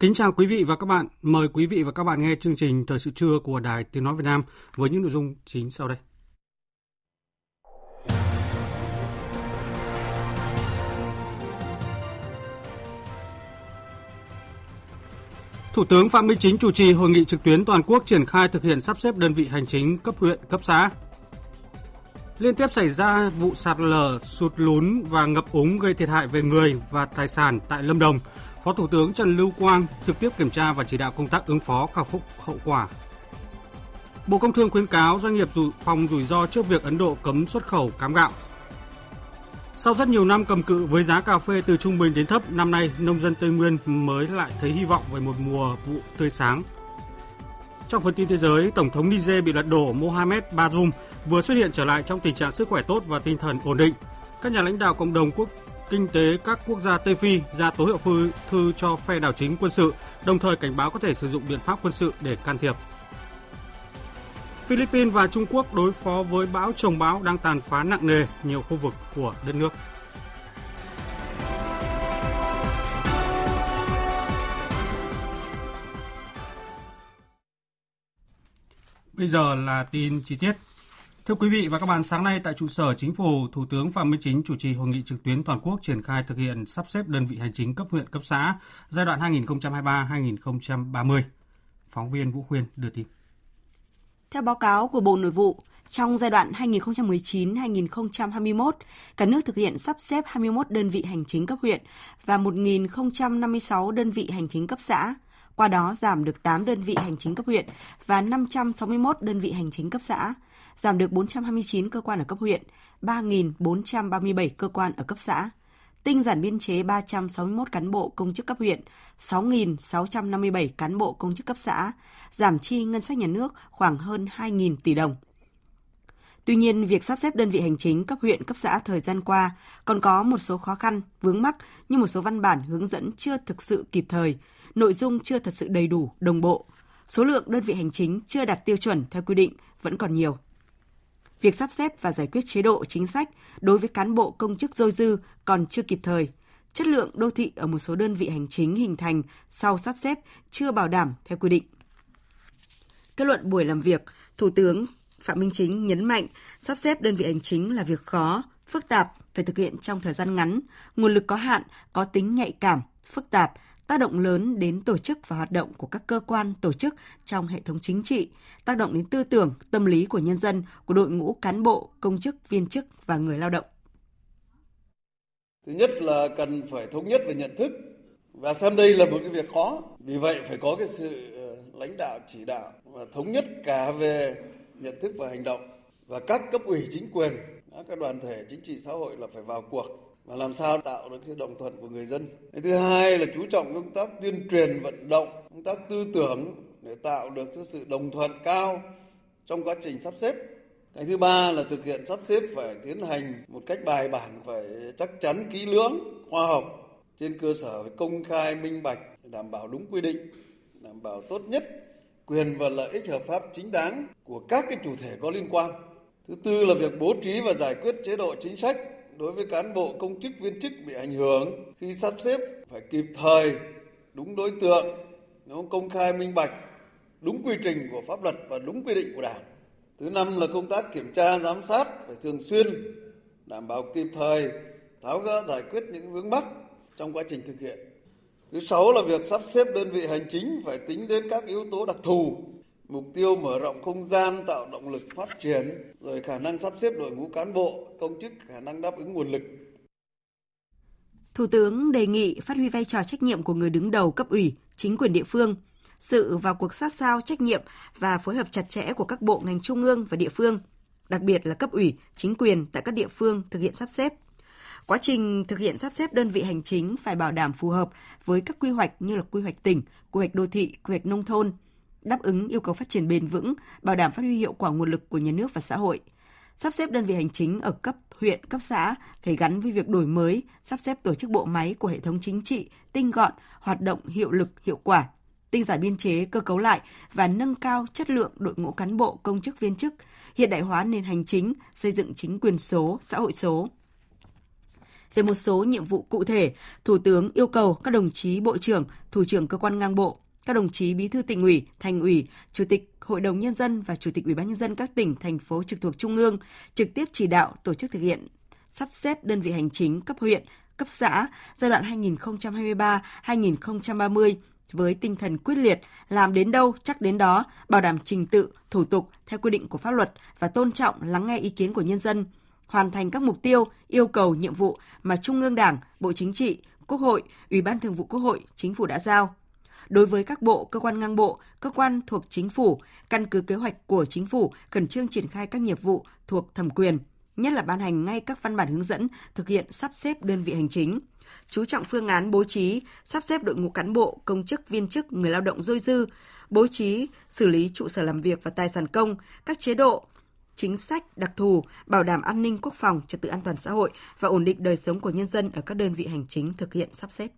Kính chào quý vị và các bạn. Mời quý vị và các bạn nghe chương trình Thời sự trưa của Đài Tiếng Nói Việt Nam với những nội dung chính sau đây. Thủ tướng Phạm Minh Chính chủ trì hội nghị trực tuyến toàn quốc triển khai thực hiện sắp xếp đơn vị hành chính cấp huyện, cấp xã. Liên tiếp xảy ra vụ sạt lở, sụt lún và ngập úng gây thiệt hại về người và tài sản tại Lâm Đồng, Phó Thủ tướng Trần Lưu Quang trực tiếp kiểm tra và chỉ đạo công tác ứng phó khắc phục hậu quả. Bộ Công Thương khuyến cáo doanh nghiệp rủi phòng rủi ro trước việc Ấn Độ cấm xuất khẩu cám gạo. Sau rất nhiều năm cầm cự với giá cà phê từ trung bình đến thấp, năm nay nông dân Tây Nguyên mới lại thấy hy vọng về một mùa vụ tươi sáng. Trong phần tin thế giới, Tổng thống Niger bị lật đổ Mohamed Bazoum vừa xuất hiện trở lại trong tình trạng sức khỏe tốt và tinh thần ổn định. Các nhà lãnh đạo cộng đồng quốc kinh tế các quốc gia Tây Phi ra tố hiệu thư, thư cho phe đảo chính quân sự, đồng thời cảnh báo có thể sử dụng biện pháp quân sự để can thiệp. Philippines và Trung Quốc đối phó với bão trồng bão đang tàn phá nặng nề nhiều khu vực của đất nước. Bây giờ là tin chi tiết. Thưa quý vị và các bạn, sáng nay tại trụ sở Chính phủ, Thủ tướng Phạm Minh Chính chủ trì hội nghị trực tuyến toàn quốc triển khai thực hiện sắp xếp đơn vị hành chính cấp huyện cấp xã giai đoạn 2023-2030. Phóng viên Vũ Khuyên đưa tin. Theo báo cáo của Bộ Nội vụ, trong giai đoạn 2019-2021, cả nước thực hiện sắp xếp 21 đơn vị hành chính cấp huyện và 1.056 đơn vị hành chính cấp xã. Qua đó giảm được 8 đơn vị hành chính cấp huyện và 561 đơn vị hành chính cấp xã giảm được 429 cơ quan ở cấp huyện, 3.437 cơ quan ở cấp xã. Tinh giản biên chế 361 cán bộ công chức cấp huyện, 6.657 cán bộ công chức cấp xã, giảm chi ngân sách nhà nước khoảng hơn 2.000 tỷ đồng. Tuy nhiên, việc sắp xếp đơn vị hành chính cấp huyện, cấp xã thời gian qua còn có một số khó khăn, vướng mắc như một số văn bản hướng dẫn chưa thực sự kịp thời, nội dung chưa thật sự đầy đủ, đồng bộ, số lượng đơn vị hành chính chưa đạt tiêu chuẩn theo quy định vẫn còn nhiều việc sắp xếp và giải quyết chế độ chính sách đối với cán bộ công chức dôi dư còn chưa kịp thời. Chất lượng đô thị ở một số đơn vị hành chính hình thành sau sắp xếp chưa bảo đảm theo quy định. Kết luận buổi làm việc, Thủ tướng Phạm Minh Chính nhấn mạnh sắp xếp đơn vị hành chính là việc khó, phức tạp, phải thực hiện trong thời gian ngắn, nguồn lực có hạn, có tính nhạy cảm, phức tạp, tác động lớn đến tổ chức và hoạt động của các cơ quan, tổ chức trong hệ thống chính trị, tác động đến tư tưởng, tâm lý của nhân dân, của đội ngũ cán bộ, công chức, viên chức và người lao động. Thứ nhất là cần phải thống nhất về nhận thức và xem đây là một cái việc khó. Vì vậy phải có cái sự ờ, lãnh đạo chỉ đạo và thống nhất cả về nhận thức và hành động và các cấp ủy chính quyền, các đoàn thể chính trị xã hội là phải vào cuộc và làm sao tạo được sự đồng thuận của người dân. Cái thứ hai là chú trọng công tác tuyên truyền vận động, công tác tư tưởng để tạo được sự đồng thuận cao trong quá trình sắp xếp. Cái thứ ba là thực hiện sắp xếp phải tiến hành một cách bài bản, phải chắc chắn kỹ lưỡng, khoa học trên cơ sở phải công khai minh bạch, đảm bảo đúng quy định, đảm bảo tốt nhất quyền và lợi ích hợp pháp chính đáng của các cái chủ thể có liên quan. Thứ tư là việc bố trí và giải quyết chế độ chính sách đối với cán bộ công chức viên chức bị ảnh hưởng khi sắp xếp phải kịp thời, đúng đối tượng nó công khai minh bạch, đúng quy trình của pháp luật và đúng quy định của đảng. Thứ năm là công tác kiểm tra, giám sát phải thường xuyên, đảm bảo kịp thời, tháo gỡ, giải quyết những vướng mắc trong quá trình thực hiện. Thứ sáu là việc sắp xếp đơn vị hành chính phải tính đến các yếu tố đặc thù mục tiêu mở rộng không gian tạo động lực phát triển rồi khả năng sắp xếp đội ngũ cán bộ công chức khả năng đáp ứng nguồn lực Thủ tướng đề nghị phát huy vai trò trách nhiệm của người đứng đầu cấp ủy, chính quyền địa phương, sự vào cuộc sát sao trách nhiệm và phối hợp chặt chẽ của các bộ ngành trung ương và địa phương, đặc biệt là cấp ủy, chính quyền tại các địa phương thực hiện sắp xếp. Quá trình thực hiện sắp xếp đơn vị hành chính phải bảo đảm phù hợp với các quy hoạch như là quy hoạch tỉnh, quy hoạch đô thị, quy hoạch nông thôn, đáp ứng yêu cầu phát triển bền vững, bảo đảm phát huy hiệu quả nguồn lực của nhà nước và xã hội. Sắp xếp đơn vị hành chính ở cấp huyện, cấp xã phải gắn với việc đổi mới, sắp xếp tổ chức bộ máy của hệ thống chính trị, tinh gọn, hoạt động hiệu lực, hiệu quả, tinh giản biên chế, cơ cấu lại và nâng cao chất lượng đội ngũ cán bộ, công chức viên chức, hiện đại hóa nền hành chính, xây dựng chính quyền số, xã hội số. Về một số nhiệm vụ cụ thể, Thủ tướng yêu cầu các đồng chí Bộ trưởng, Thủ trưởng cơ quan ngang bộ, các đồng chí Bí thư tỉnh ủy, thành ủy, Chủ tịch Hội đồng Nhân dân và Chủ tịch Ủy ban Nhân dân các tỉnh, thành phố trực thuộc Trung ương trực tiếp chỉ đạo tổ chức thực hiện sắp xếp đơn vị hành chính cấp huyện, cấp xã giai đoạn 2023-2030 với tinh thần quyết liệt, làm đến đâu chắc đến đó, bảo đảm trình tự, thủ tục theo quy định của pháp luật và tôn trọng lắng nghe ý kiến của nhân dân, hoàn thành các mục tiêu, yêu cầu, nhiệm vụ mà Trung ương Đảng, Bộ Chính trị, Quốc hội, Ủy ban Thường vụ Quốc hội, Chính phủ đã giao. Đối với các bộ, cơ quan ngang bộ, cơ quan thuộc chính phủ, căn cứ kế hoạch của chính phủ khẩn trương triển khai các nhiệm vụ thuộc thẩm quyền, nhất là ban hành ngay các văn bản hướng dẫn thực hiện sắp xếp đơn vị hành chính, chú trọng phương án bố trí, sắp xếp đội ngũ cán bộ, công chức, viên chức, người lao động dôi dư, bố trí, xử lý trụ sở làm việc và tài sản công, các chế độ, chính sách đặc thù, bảo đảm an ninh quốc phòng, trật tự an toàn xã hội và ổn định đời sống của nhân dân ở các đơn vị hành chính thực hiện sắp xếp.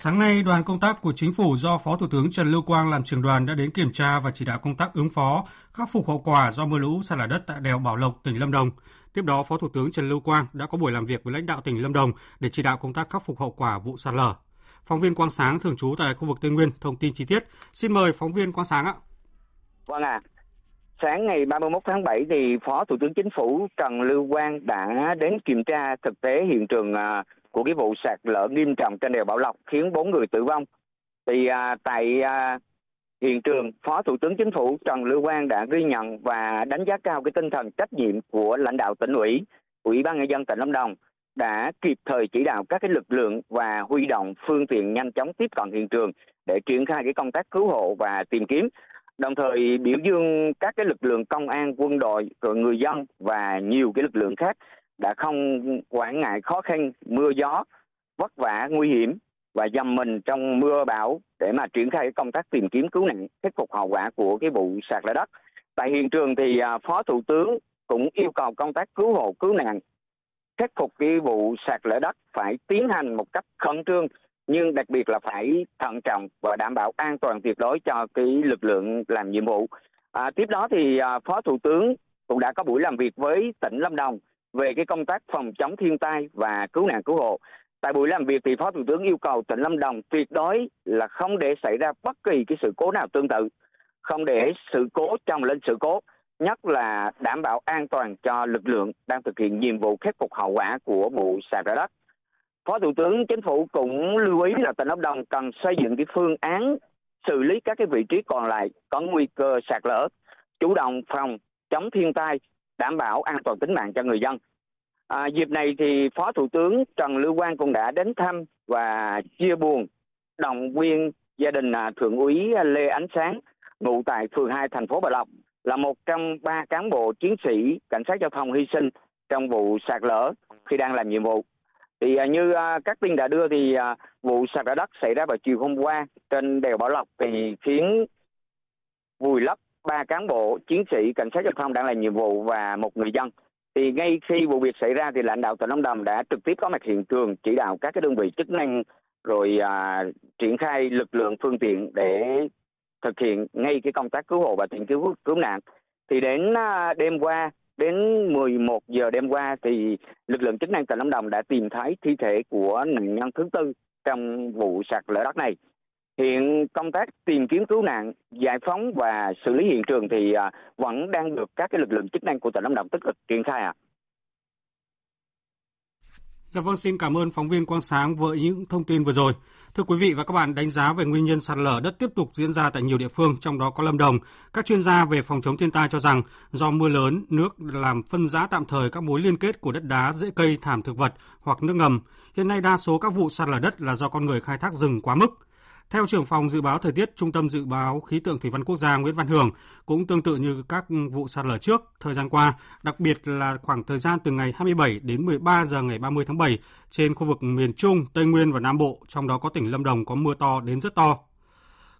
Sáng nay, đoàn công tác của chính phủ do Phó Thủ tướng Trần Lưu Quang làm trưởng đoàn đã đến kiểm tra và chỉ đạo công tác ứng phó, khắc phục hậu quả do mưa lũ sạt lở đất tại đèo Bảo Lộc, tỉnh Lâm Đồng. Tiếp đó, Phó Thủ tướng Trần Lưu Quang đã có buổi làm việc với lãnh đạo tỉnh Lâm Đồng để chỉ đạo công tác khắc phục hậu quả vụ sạt lở. Phóng viên Quang Sáng thường trú tại khu vực Tây Nguyên thông tin chi tiết. Xin mời phóng viên Quang Sáng ạ. Vâng ạ. À, sáng ngày 31 tháng 7 thì Phó Thủ tướng Chính phủ Trần Lưu Quang đã đến kiểm tra thực tế hiện trường à, của cái vụ sạt lở nghiêm trọng trên đèo Bảo Lộc khiến bốn người tử vong. Thì à, tại à, hiện trường, Phó Thủ tướng Chính phủ Trần Lưu Quang đã ghi nhận và đánh giá cao cái tinh thần trách nhiệm của lãnh đạo tỉnh ủy, Ủy ban nhân dân tỉnh Lâm Đồng đã kịp thời chỉ đạo các cái lực lượng và huy động phương tiện nhanh chóng tiếp cận hiện trường để triển khai cái công tác cứu hộ và tìm kiếm đồng thời biểu dương các cái lực lượng công an quân đội rồi người dân và nhiều cái lực lượng khác đã không quản ngại khó khăn mưa gió vất vả nguy hiểm và dầm mình trong mưa bão để mà triển khai công tác tìm kiếm cứu nạn khắc phục hậu quả của cái vụ sạt lở đất tại hiện trường thì à, phó thủ tướng cũng yêu cầu công tác cứu hộ cứu nạn khắc phục cái vụ sạt lở đất phải tiến hành một cách khẩn trương nhưng đặc biệt là phải thận trọng và đảm bảo an toàn tuyệt đối cho cái lực lượng làm nhiệm vụ. À, tiếp đó thì à, Phó Thủ tướng cũng đã có buổi làm việc với tỉnh Lâm Đồng về cái công tác phòng chống thiên tai và cứu nạn cứu hộ. Tại buổi làm việc thì Phó Thủ tướng yêu cầu tỉnh Lâm Đồng tuyệt đối là không để xảy ra bất kỳ cái sự cố nào tương tự, không để sự cố trong lên sự cố, nhất là đảm bảo an toàn cho lực lượng đang thực hiện nhiệm vụ khắc phục hậu quả của vụ sạt lở đất. Phó Thủ tướng Chính phủ cũng lưu ý là tỉnh Lâm Đồng cần xây dựng cái phương án xử lý các cái vị trí còn lại có nguy cơ sạt lở, chủ động phòng chống thiên tai, đảm bảo an toàn tính mạng cho người dân. À, dịp này thì Phó Thủ tướng Trần Lưu Quang cũng đã đến thăm và chia buồn động viên gia đình à, Thượng úy Lê Ánh Sáng, ngụ tại phường 2 thành phố Bà Lộc, là một trong ba cán bộ chiến sĩ cảnh sát giao thông hy sinh trong vụ sạt lở khi đang làm nhiệm vụ. Thì à, như à, các tin đã đưa thì vụ sạt lở đất xảy ra vào chiều hôm qua trên đèo Bảo Lộc thì khiến vùi lấp ba cán bộ chiến sĩ cảnh sát giao thông đang làm nhiệm vụ và một người dân. Thì ngay khi vụ việc xảy ra thì lãnh đạo tỉnh Lâm Đồng đã trực tiếp có mặt hiện trường chỉ đạo các cái đơn vị chức năng rồi à, triển khai lực lượng phương tiện để thực hiện ngay cái công tác cứu hộ và tìm cứu cứu nạn. Thì đến à, đêm qua Đến 11 giờ đêm qua thì lực lượng chức năng tỉnh Lâm Đồng đã tìm thấy thi thể của nạn nhân thứ tư trong vụ sạt lở đất này. Hiện công tác tìm kiếm cứu nạn, giải phóng và xử lý hiện trường thì à, vẫn đang được các cái lực lượng chức năng của tỉnh Lâm Đồng tích cực triển khai ạ. À. Dạ vâng, xin cảm ơn phóng viên Quang Sáng với những thông tin vừa rồi. Thưa quý vị và các bạn, đánh giá về nguyên nhân sạt lở đất tiếp tục diễn ra tại nhiều địa phương, trong đó có Lâm Đồng. Các chuyên gia về phòng chống thiên tai cho rằng do mưa lớn, nước làm phân rã tạm thời các mối liên kết của đất đá, rễ cây, thảm thực vật hoặc nước ngầm. Hiện nay đa số các vụ sạt lở đất là do con người khai thác rừng quá mức. Theo trưởng phòng dự báo thời tiết Trung tâm Dự báo Khí tượng Thủy văn Quốc gia Nguyễn Văn Hưởng, cũng tương tự như các vụ sạt lở trước thời gian qua, đặc biệt là khoảng thời gian từ ngày 27 đến 13 giờ ngày 30 tháng 7 trên khu vực miền Trung, Tây Nguyên và Nam Bộ, trong đó có tỉnh Lâm Đồng có mưa to đến rất to.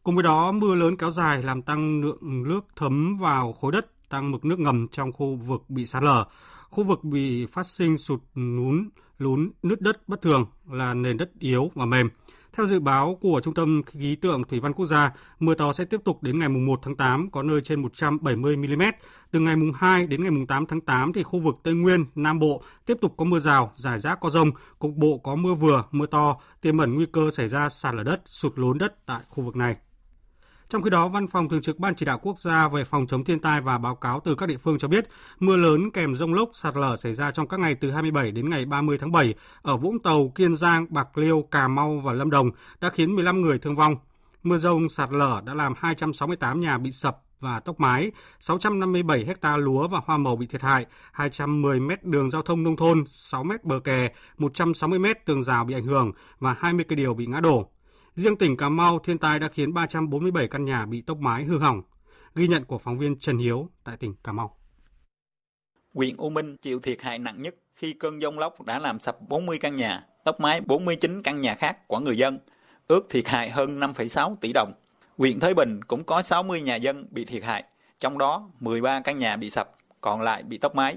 Cùng với đó, mưa lớn kéo dài làm tăng lượng nước thấm vào khối đất, tăng mực nước ngầm trong khu vực bị sạt lở. Khu vực bị phát sinh sụt lún, lún, nứt đất bất thường là nền đất yếu và mềm. Theo dự báo của Trung tâm Khí tượng Thủy văn Quốc gia, mưa to sẽ tiếp tục đến ngày 1 tháng 8, có nơi trên 170 mm. Từ ngày 2 đến ngày 8 tháng 8 thì khu vực Tây Nguyên, Nam Bộ tiếp tục có mưa rào, rải rác có rông, cục bộ có mưa vừa, mưa to, tiềm ẩn nguy cơ xảy ra sạt lở đất, sụt lún đất tại khu vực này. Trong khi đó, Văn phòng Thường trực Ban Chỉ đạo Quốc gia về phòng chống thiên tai và báo cáo từ các địa phương cho biết, mưa lớn kèm rông lốc sạt lở xảy ra trong các ngày từ 27 đến ngày 30 tháng 7 ở Vũng Tàu, Kiên Giang, Bạc Liêu, Cà Mau và Lâm Đồng đã khiến 15 người thương vong. Mưa rông sạt lở đã làm 268 nhà bị sập và tốc mái, 657 hecta lúa và hoa màu bị thiệt hại, 210 mét đường giao thông nông thôn, 6 mét bờ kè, 160 mét tường rào bị ảnh hưởng và 20 cây điều bị ngã đổ. Riêng tỉnh Cà Mau, thiên tai đã khiến 347 căn nhà bị tốc mái hư hỏng. Ghi nhận của phóng viên Trần Hiếu tại tỉnh Cà Mau. Huyện U Minh chịu thiệt hại nặng nhất khi cơn giông lốc đã làm sập 40 căn nhà, tốc mái 49 căn nhà khác của người dân, ước thiệt hại hơn 5,6 tỷ đồng. Huyện Thới Bình cũng có 60 nhà dân bị thiệt hại, trong đó 13 căn nhà bị sập, còn lại bị tốc mái.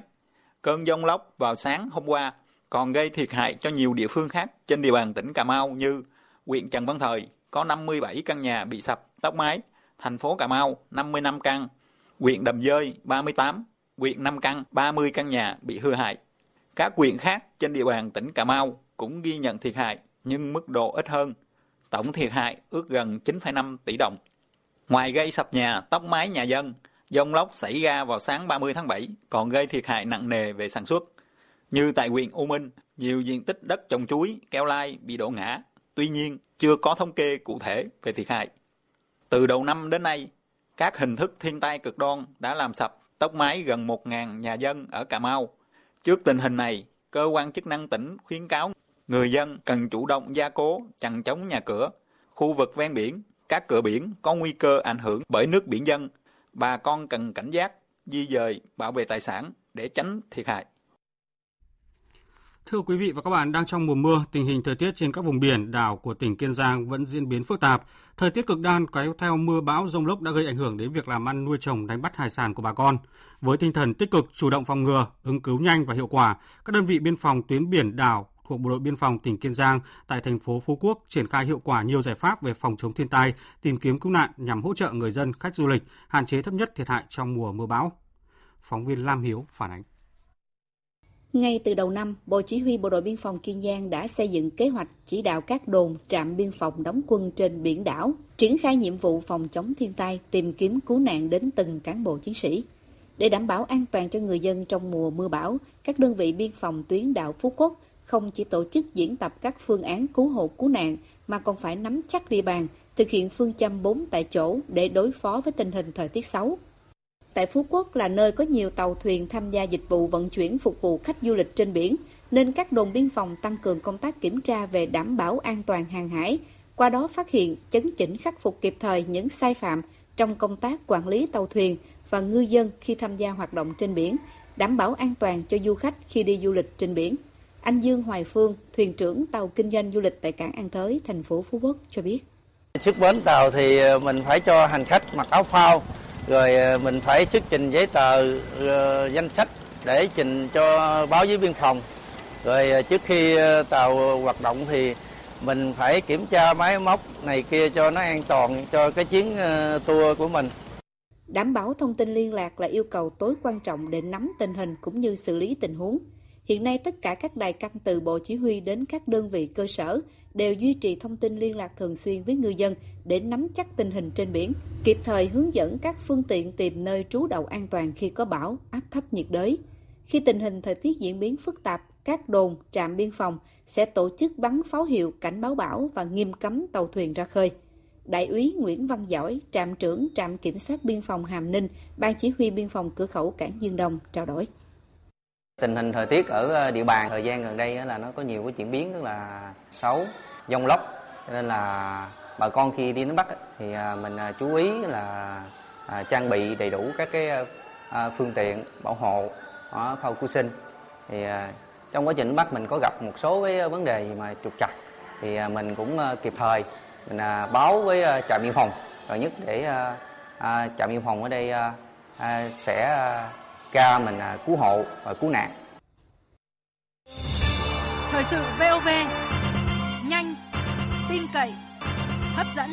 Cơn giông lốc vào sáng hôm qua còn gây thiệt hại cho nhiều địa phương khác trên địa bàn tỉnh Cà Mau như huyện Trần Văn Thời có 57 căn nhà bị sập, tốc mái, thành phố Cà Mau 55 căn, huyện Đầm Dơi 38, huyện Nam Căn 30 căn nhà bị hư hại. Các huyện khác trên địa bàn tỉnh Cà Mau cũng ghi nhận thiệt hại nhưng mức độ ít hơn. Tổng thiệt hại ước gần 9,5 tỷ đồng. Ngoài gây sập nhà, tốc mái nhà dân, dông lốc xảy ra vào sáng 30 tháng 7 còn gây thiệt hại nặng nề về sản xuất. Như tại huyện U Minh, nhiều diện tích đất trồng chuối, keo lai bị đổ ngã, Tuy nhiên, chưa có thống kê cụ thể về thiệt hại. Từ đầu năm đến nay, các hình thức thiên tai cực đoan đã làm sập tốc mái gần 1.000 nhà dân ở Cà Mau. Trước tình hình này, cơ quan chức năng tỉnh khuyến cáo người dân cần chủ động gia cố, chặn chống nhà cửa, khu vực ven biển, các cửa biển có nguy cơ ảnh hưởng bởi nước biển dân. Bà con cần cảnh giác, di dời, bảo vệ tài sản để tránh thiệt hại. Thưa quý vị và các bạn, đang trong mùa mưa, tình hình thời tiết trên các vùng biển, đảo của tỉnh Kiên Giang vẫn diễn biến phức tạp. Thời tiết cực đoan kéo theo mưa bão rông lốc đã gây ảnh hưởng đến việc làm ăn nuôi trồng đánh bắt hải sản của bà con. Với tinh thần tích cực, chủ động phòng ngừa, ứng cứu nhanh và hiệu quả, các đơn vị biên phòng tuyến biển đảo thuộc Bộ đội Biên phòng tỉnh Kiên Giang tại thành phố Phú Quốc triển khai hiệu quả nhiều giải pháp về phòng chống thiên tai, tìm kiếm cứu nạn nhằm hỗ trợ người dân, khách du lịch, hạn chế thấp nhất thiệt hại trong mùa mưa bão. Phóng viên Lam Hiếu phản ánh. Ngay từ đầu năm, Bộ Chỉ huy Bộ đội Biên phòng Kiên Giang đã xây dựng kế hoạch chỉ đạo các đồn, trạm biên phòng đóng quân trên biển đảo, triển khai nhiệm vụ phòng chống thiên tai, tìm kiếm cứu nạn đến từng cán bộ chiến sĩ. Để đảm bảo an toàn cho người dân trong mùa mưa bão, các đơn vị biên phòng tuyến đảo Phú Quốc không chỉ tổ chức diễn tập các phương án cứu hộ cứu nạn mà còn phải nắm chắc địa bàn, thực hiện phương châm 4 tại chỗ để đối phó với tình hình thời tiết xấu. Tại Phú Quốc là nơi có nhiều tàu thuyền tham gia dịch vụ vận chuyển phục vụ khách du lịch trên biển, nên các đồn biên phòng tăng cường công tác kiểm tra về đảm bảo an toàn hàng hải, qua đó phát hiện, chấn chỉnh khắc phục kịp thời những sai phạm trong công tác quản lý tàu thuyền và ngư dân khi tham gia hoạt động trên biển, đảm bảo an toàn cho du khách khi đi du lịch trên biển. Anh Dương Hoài Phương, thuyền trưởng tàu kinh doanh du lịch tại cảng An Thới, thành phố Phú Quốc cho biết. trước bến tàu thì ờ, mình phải cho hành khách mặc áo phao, rồi ờ, mình phải xuất trình giấy tờ ờ, danh sách để trình cho báo với biên phòng rồi ờ, trước khi tàu hoạt động thì mình phải kiểm tra máy móc này kia cho nó an toàn cho cái chuyến tour của mình Đảm bảo thông tin liên lạc là yêu cầu tối quan trọng để nắm tình hình cũng như xử lý tình huống. Hiện nay tất cả các đài căng từ Bộ Chỉ huy đến các đơn vị cơ sở đều duy trì thông tin liên lạc thường xuyên với ngư dân để nắm chắc tình hình trên biển, kịp thời hướng dẫn các phương tiện tìm nơi trú đậu an toàn khi có bão, áp thấp nhiệt đới. Khi tình hình thời tiết diễn biến phức tạp, các đồn, trạm biên phòng sẽ tổ chức bắn pháo hiệu cảnh báo bão và nghiêm cấm tàu thuyền ra khơi. Đại úy Nguyễn Văn Giỏi, trạm trưởng trạm kiểm soát biên phòng Hàm Ninh, ban chỉ huy biên phòng cửa khẩu cảng Dương Đông trao đổi. Tình hình thời tiết ở ờ, địa bàn thời gian gần đây là nó có nhiều cái chuyển biến rất là xấu, dông lốc, cho nên là bà con khi đi đánh bắt thì ờ, mình ờ, chú ý là trang bị đầy đủ các cái phương tiện bảo hộ phao cứu sinh. Thì trong quá trình đánh bắt mình có gặp một số cái vấn đề mà trục trặc thì mình cũng kịp thời mình báo với trạm biên phòng. Rồi nhất để trạm biên phòng ở đây sẽ ca mình cứu hộ và cứu nạn. Thời sự VOV nhanh, tin cậy, hấp dẫn.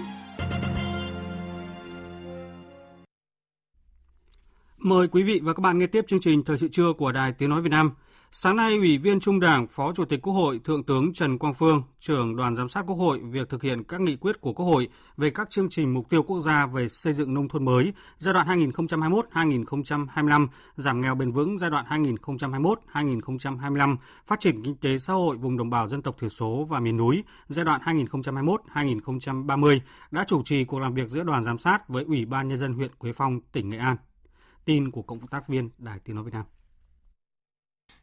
Mời quý vị và các bạn nghe tiếp chương trình Thời sự trưa của Đài Tiếng Nói Việt Nam. Sáng nay, Ủy viên Trung Đảng, Phó Chủ tịch Quốc hội Thượng tướng Trần Quang Phương, trưởng đoàn giám sát Quốc hội việc thực hiện các nghị quyết của Quốc hội về các chương trình mục tiêu quốc gia về xây dựng nông thôn mới giai đoạn 2021-2025, giảm nghèo bền vững giai đoạn 2021-2025, phát triển kinh tế xã hội vùng đồng bào dân tộc thiểu số và miền núi giai đoạn 2021-2030 đã chủ trì cuộc làm việc giữa đoàn giám sát với Ủy ban Nhân dân huyện Quế Phong, tỉnh Nghệ An. Tin của Cộng tác viên Đài Tiếng Nói Việt Nam.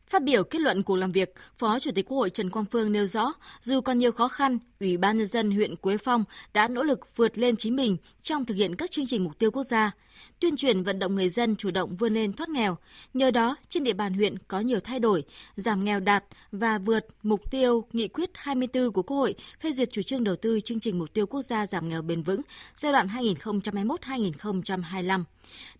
Phát biểu kết luận cuộc làm việc, Phó Chủ tịch Quốc hội Trần Quang Phương nêu rõ, dù còn nhiều khó khăn, Ủy ban nhân dân huyện Quế Phong đã nỗ lực vượt lên chính mình trong thực hiện các chương trình mục tiêu quốc gia, tuyên truyền vận động người dân chủ động vươn lên thoát nghèo. Nhờ đó, trên địa bàn huyện có nhiều thay đổi, giảm nghèo đạt và vượt mục tiêu nghị quyết 24 của Quốc hội phê duyệt chủ trương đầu tư chương trình mục tiêu quốc gia giảm nghèo bền vững giai đoạn 2021-2025.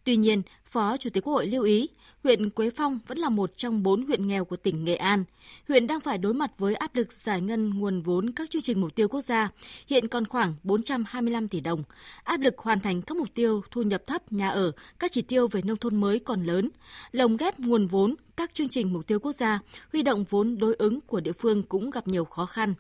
Tuy nhiên, Phó Chủ tịch Quốc hội lưu ý, huyện Quế Phong vẫn là một trong bốn huyện nghèo của tỉnh Nghệ An. Huyện đang phải đối mặt với áp lực giải ngân nguồn vốn các chương trình mục tiêu quốc gia, hiện còn khoảng 425 tỷ đồng. Áp lực hoàn thành các mục tiêu thu nhập thấp, nhà ở, các chỉ tiêu về nông thôn mới còn lớn. Lồng ghép nguồn vốn các chương trình mục tiêu quốc gia, huy động vốn đối ứng của địa phương cũng gặp nhiều khó khăn.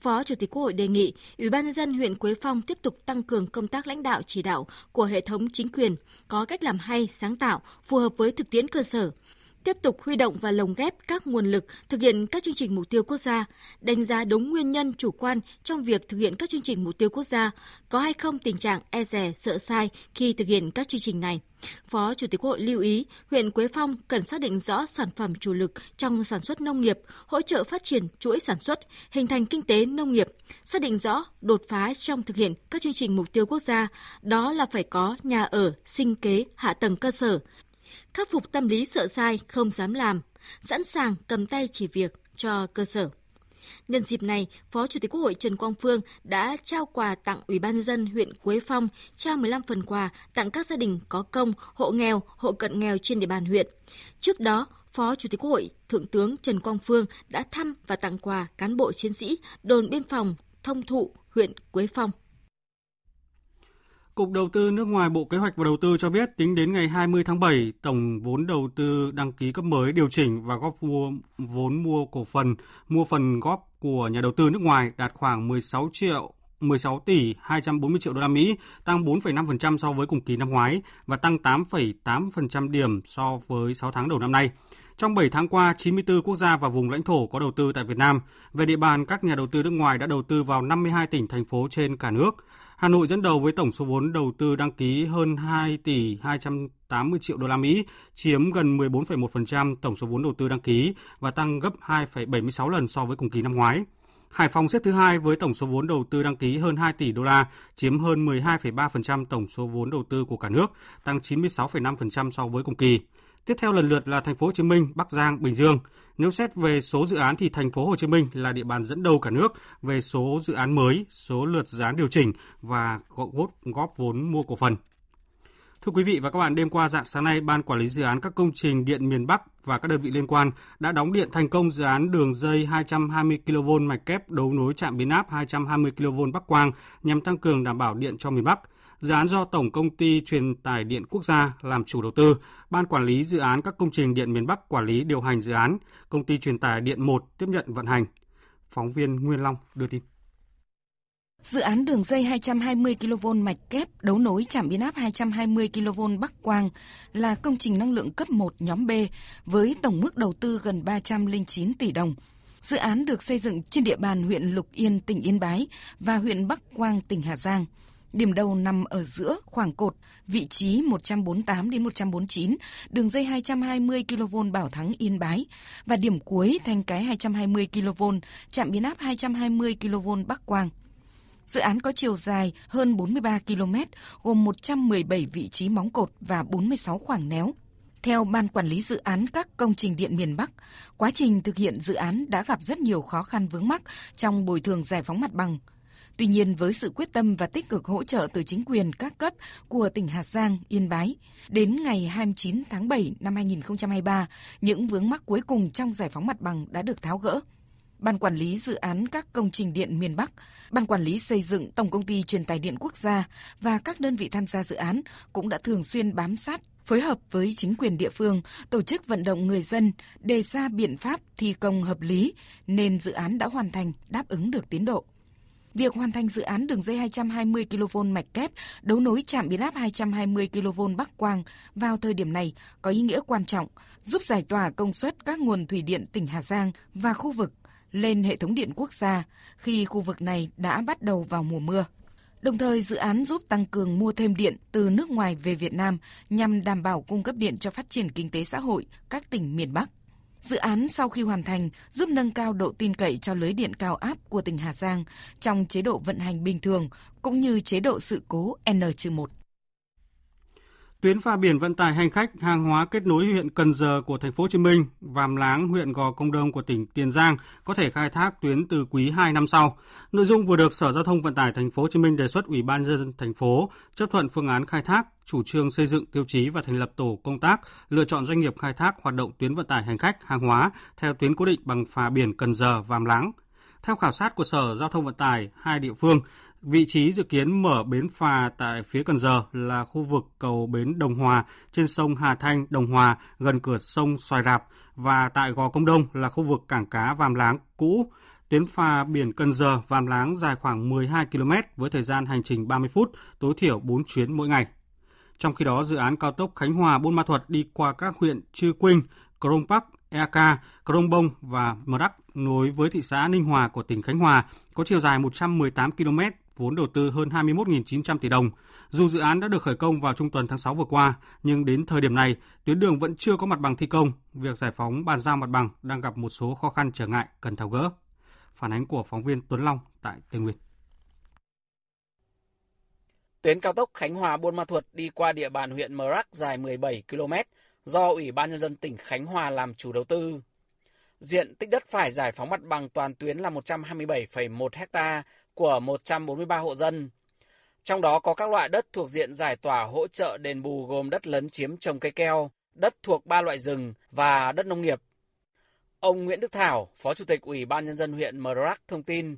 Phó Chủ tịch Quốc hội đề nghị Ủy ban nhân dân huyện Quế Phong tiếp tục tăng cường công tác lãnh đạo chỉ đạo của hệ thống chính quyền, có cách làm hay, sáng tạo, phù hợp với thực tiễn cơ sở, tiếp tục huy động và lồng ghép các nguồn lực thực hiện các chương trình mục tiêu quốc gia, đánh giá đúng nguyên nhân chủ quan trong việc thực hiện các chương trình mục tiêu quốc gia, có hay không tình trạng e rè, sợ sai khi thực hiện các chương trình này. Phó Chủ tịch Quốc hội lưu ý, huyện Quế Phong cần xác định rõ sản phẩm chủ lực trong sản xuất nông nghiệp, hỗ trợ phát triển chuỗi sản xuất, hình thành kinh tế nông nghiệp, xác định rõ đột phá trong thực hiện các chương trình mục tiêu quốc gia, đó là phải có nhà ở, sinh kế, hạ tầng cơ sở, khắc phục tâm lý sợ sai, không dám làm, sẵn sàng cầm tay chỉ việc cho cơ sở. Nhân dịp này, Phó Chủ tịch Quốc hội Trần Quang Phương đã trao quà tặng Ủy ban nhân dân huyện Quế Phong, trao 15 phần quà tặng các gia đình có công, hộ nghèo, hộ cận nghèo trên địa bàn huyện. Trước đó, Phó Chủ tịch Quốc hội Thượng tướng Trần Quang Phương đã thăm và tặng quà cán bộ chiến sĩ đồn biên phòng Thông Thụ, huyện Quế Phong. Cục Đầu tư nước ngoài Bộ Kế hoạch và Đầu tư cho biết tính đến ngày 20 tháng 7, tổng vốn đầu tư đăng ký cấp mới điều chỉnh và góp mua vốn mua cổ phần, mua phần góp của nhà đầu tư nước ngoài đạt khoảng 16 triệu 16 tỷ 240 triệu đô la Mỹ, tăng 4,5% so với cùng kỳ năm ngoái và tăng 8,8% điểm so với 6 tháng đầu năm nay. Trong 7 tháng qua, 94 quốc gia và vùng lãnh thổ có đầu tư tại Việt Nam. Về địa bàn, các nhà đầu tư nước ngoài đã đầu tư vào 52 tỉnh, thành phố trên cả nước. Hà Nội dẫn đầu với tổng số vốn đầu tư đăng ký hơn 2 tỷ 280 triệu đô la Mỹ, chiếm gần 14,1% tổng số vốn đầu tư đăng ký và tăng gấp 2,76 lần so với cùng kỳ năm ngoái. Hải Phòng xếp thứ hai với tổng số vốn đầu tư đăng ký hơn 2 tỷ đô la, chiếm hơn 12,3% tổng số vốn đầu tư của cả nước, tăng 96,5% so với cùng kỳ. Tiếp theo lần lượt là thành phố Hồ Chí Minh, Bắc Giang, Bình Dương. Nếu xét về số dự án thì thành phố Hồ Chí Minh là địa bàn dẫn đầu cả nước về số dự án mới, số lượt dự án điều chỉnh và góp, góp vốn mua cổ phần. Thưa quý vị và các bạn, đêm qua dạng sáng nay, Ban Quản lý Dự án các công trình điện miền Bắc và các đơn vị liên quan đã đóng điện thành công dự án đường dây 220 kV mạch kép đấu nối trạm biến áp 220 kV Bắc Quang nhằm tăng cường đảm bảo điện cho miền Bắc. Dự án do Tổng Công ty Truyền tải Điện Quốc gia làm chủ đầu tư, Ban Quản lý Dự án các công trình điện miền Bắc quản lý điều hành dự án, Công ty Truyền tải Điện 1 tiếp nhận vận hành. Phóng viên Nguyên Long đưa tin. Dự án đường dây 220 kV mạch kép đấu nối trạm biến áp 220 kV Bắc Quang là công trình năng lượng cấp 1 nhóm B với tổng mức đầu tư gần 309 tỷ đồng. Dự án được xây dựng trên địa bàn huyện Lục Yên, tỉnh Yên Bái và huyện Bắc Quang, tỉnh Hà Giang. Điểm đầu nằm ở giữa khoảng cột vị trí 148 đến 149, đường dây 220 kV Bảo Thắng Yên Bái và điểm cuối thành cái 220 kV, trạm biến áp 220 kV Bắc Quang. Dự án có chiều dài hơn 43 km, gồm 117 vị trí móng cột và 46 khoảng néo. Theo Ban Quản lý Dự án các công trình điện miền Bắc, quá trình thực hiện dự án đã gặp rất nhiều khó khăn vướng mắc trong bồi thường giải phóng mặt bằng. Tuy nhiên, với sự quyết tâm và tích cực hỗ trợ từ chính quyền các cấp của tỉnh Hà Giang, Yên Bái, đến ngày 29 tháng 7 năm 2023, những vướng mắc cuối cùng trong giải phóng mặt bằng đã được tháo gỡ. Ban quản lý dự án các công trình điện miền Bắc, Ban quản lý xây dựng Tổng công ty truyền tài điện quốc gia và các đơn vị tham gia dự án cũng đã thường xuyên bám sát phối hợp với chính quyền địa phương tổ chức vận động người dân đề ra biện pháp thi công hợp lý nên dự án đã hoàn thành đáp ứng được tiến độ. Việc hoàn thành dự án đường dây 220 kV mạch kép đấu nối trạm biến áp 220 kV Bắc Quang vào thời điểm này có ý nghĩa quan trọng, giúp giải tỏa công suất các nguồn thủy điện tỉnh Hà Giang và khu vực lên hệ thống điện quốc gia khi khu vực này đã bắt đầu vào mùa mưa. Đồng thời, dự án giúp tăng cường mua thêm điện từ nước ngoài về Việt Nam nhằm đảm bảo cung cấp điện cho phát triển kinh tế xã hội các tỉnh miền Bắc. Dự án sau khi hoàn thành giúp nâng cao độ tin cậy cho lưới điện cao áp của tỉnh Hà Giang trong chế độ vận hành bình thường cũng như chế độ sự cố N-1. Tuyến phà biển vận tải hành khách hàng hóa kết nối huyện Cần Giờ của thành phố Hồ Chí Minh, Vàm Láng, huyện Gò Công Đông của tỉnh Tiền Giang có thể khai thác tuyến từ quý 2 năm sau. Nội dung vừa được Sở Giao thông Vận tải thành phố Hồ Chí Minh đề xuất Ủy ban nhân dân thành phố chấp thuận phương án khai thác, chủ trương xây dựng tiêu chí và thành lập tổ công tác lựa chọn doanh nghiệp khai thác hoạt động tuyến vận tải hành khách hàng hóa theo tuyến cố định bằng phà biển Cần Giờ, Vàm Láng. Theo khảo sát của Sở Giao thông Vận tải hai địa phương, Vị trí dự kiến mở bến phà tại phía Cần Giờ là khu vực cầu bến Đồng Hòa trên sông Hà Thanh, Đồng Hòa gần cửa sông Xoài Rạp và tại Gò Công Đông là khu vực cảng cá Vàm Láng cũ. Tuyến phà biển Cần Giờ Vàm Láng dài khoảng 12 km với thời gian hành trình 30 phút, tối thiểu 4 chuyến mỗi ngày. Trong khi đó, dự án cao tốc Khánh Hòa Buôn Ma Thuật đi qua các huyện Chư Quynh, Crong Park, Eka, Crong Bông và Mờ Đắc nối với thị xã Ninh Hòa của tỉnh Khánh Hòa có chiều dài 118 km vốn đầu tư hơn 21.900 tỷ đồng. Dù dự án đã được khởi công vào trung tuần tháng 6 vừa qua, nhưng đến thời điểm này, tuyến đường vẫn chưa có mặt bằng thi công. Việc giải phóng bàn giao mặt bằng đang gặp một số khó khăn trở ngại cần tháo gỡ. Phản ánh của phóng viên Tuấn Long tại Tây Nguyên. Tuyến cao tốc Khánh Hòa Buôn Ma Thuột đi qua địa bàn huyện Mờ Rắc dài 17 km do Ủy ban nhân dân tỉnh Khánh Hòa làm chủ đầu tư. Diện tích đất phải giải phóng mặt bằng toàn tuyến là 127,1 ha của 143 hộ dân. Trong đó có các loại đất thuộc diện giải tỏa hỗ trợ đền bù gồm đất lấn chiếm trồng cây keo, đất thuộc ba loại rừng và đất nông nghiệp. Ông Nguyễn Đức Thảo, Phó Chủ tịch Ủy ban Nhân dân huyện Mờ Rắc thông tin,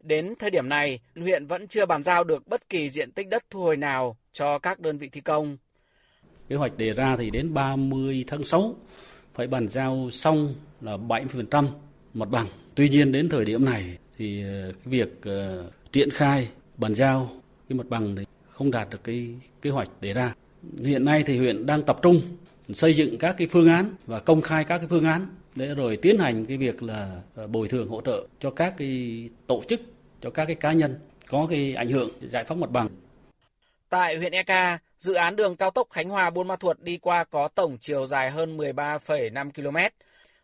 đến thời điểm này, huyện vẫn chưa bàn giao được bất kỳ diện tích đất thu hồi nào cho các đơn vị thi công. Kế hoạch đề ra thì đến 30 tháng 6 phải bàn giao xong là 70% mặt bằng. Tuy nhiên đến thời điểm này thì ờ, cái việc ờ, triển khai bàn giao cái mặt bằng thì không đạt được cái kế hoạch đề ra. Hiện nay thì huyện đang tập trung xây dựng các cái phương án và công khai các cái phương án để rồi tiến hành cái việc là ờ, bồi thường hỗ trợ cho các cái tổ chức, cho các cái cá nhân có cái ảnh hưởng giải phóng mặt bằng. Tại huyện Eka, dự án đường cao tốc Khánh Hòa Buôn Ma Thuột đi qua có tổng chiều dài hơn 13,5 km.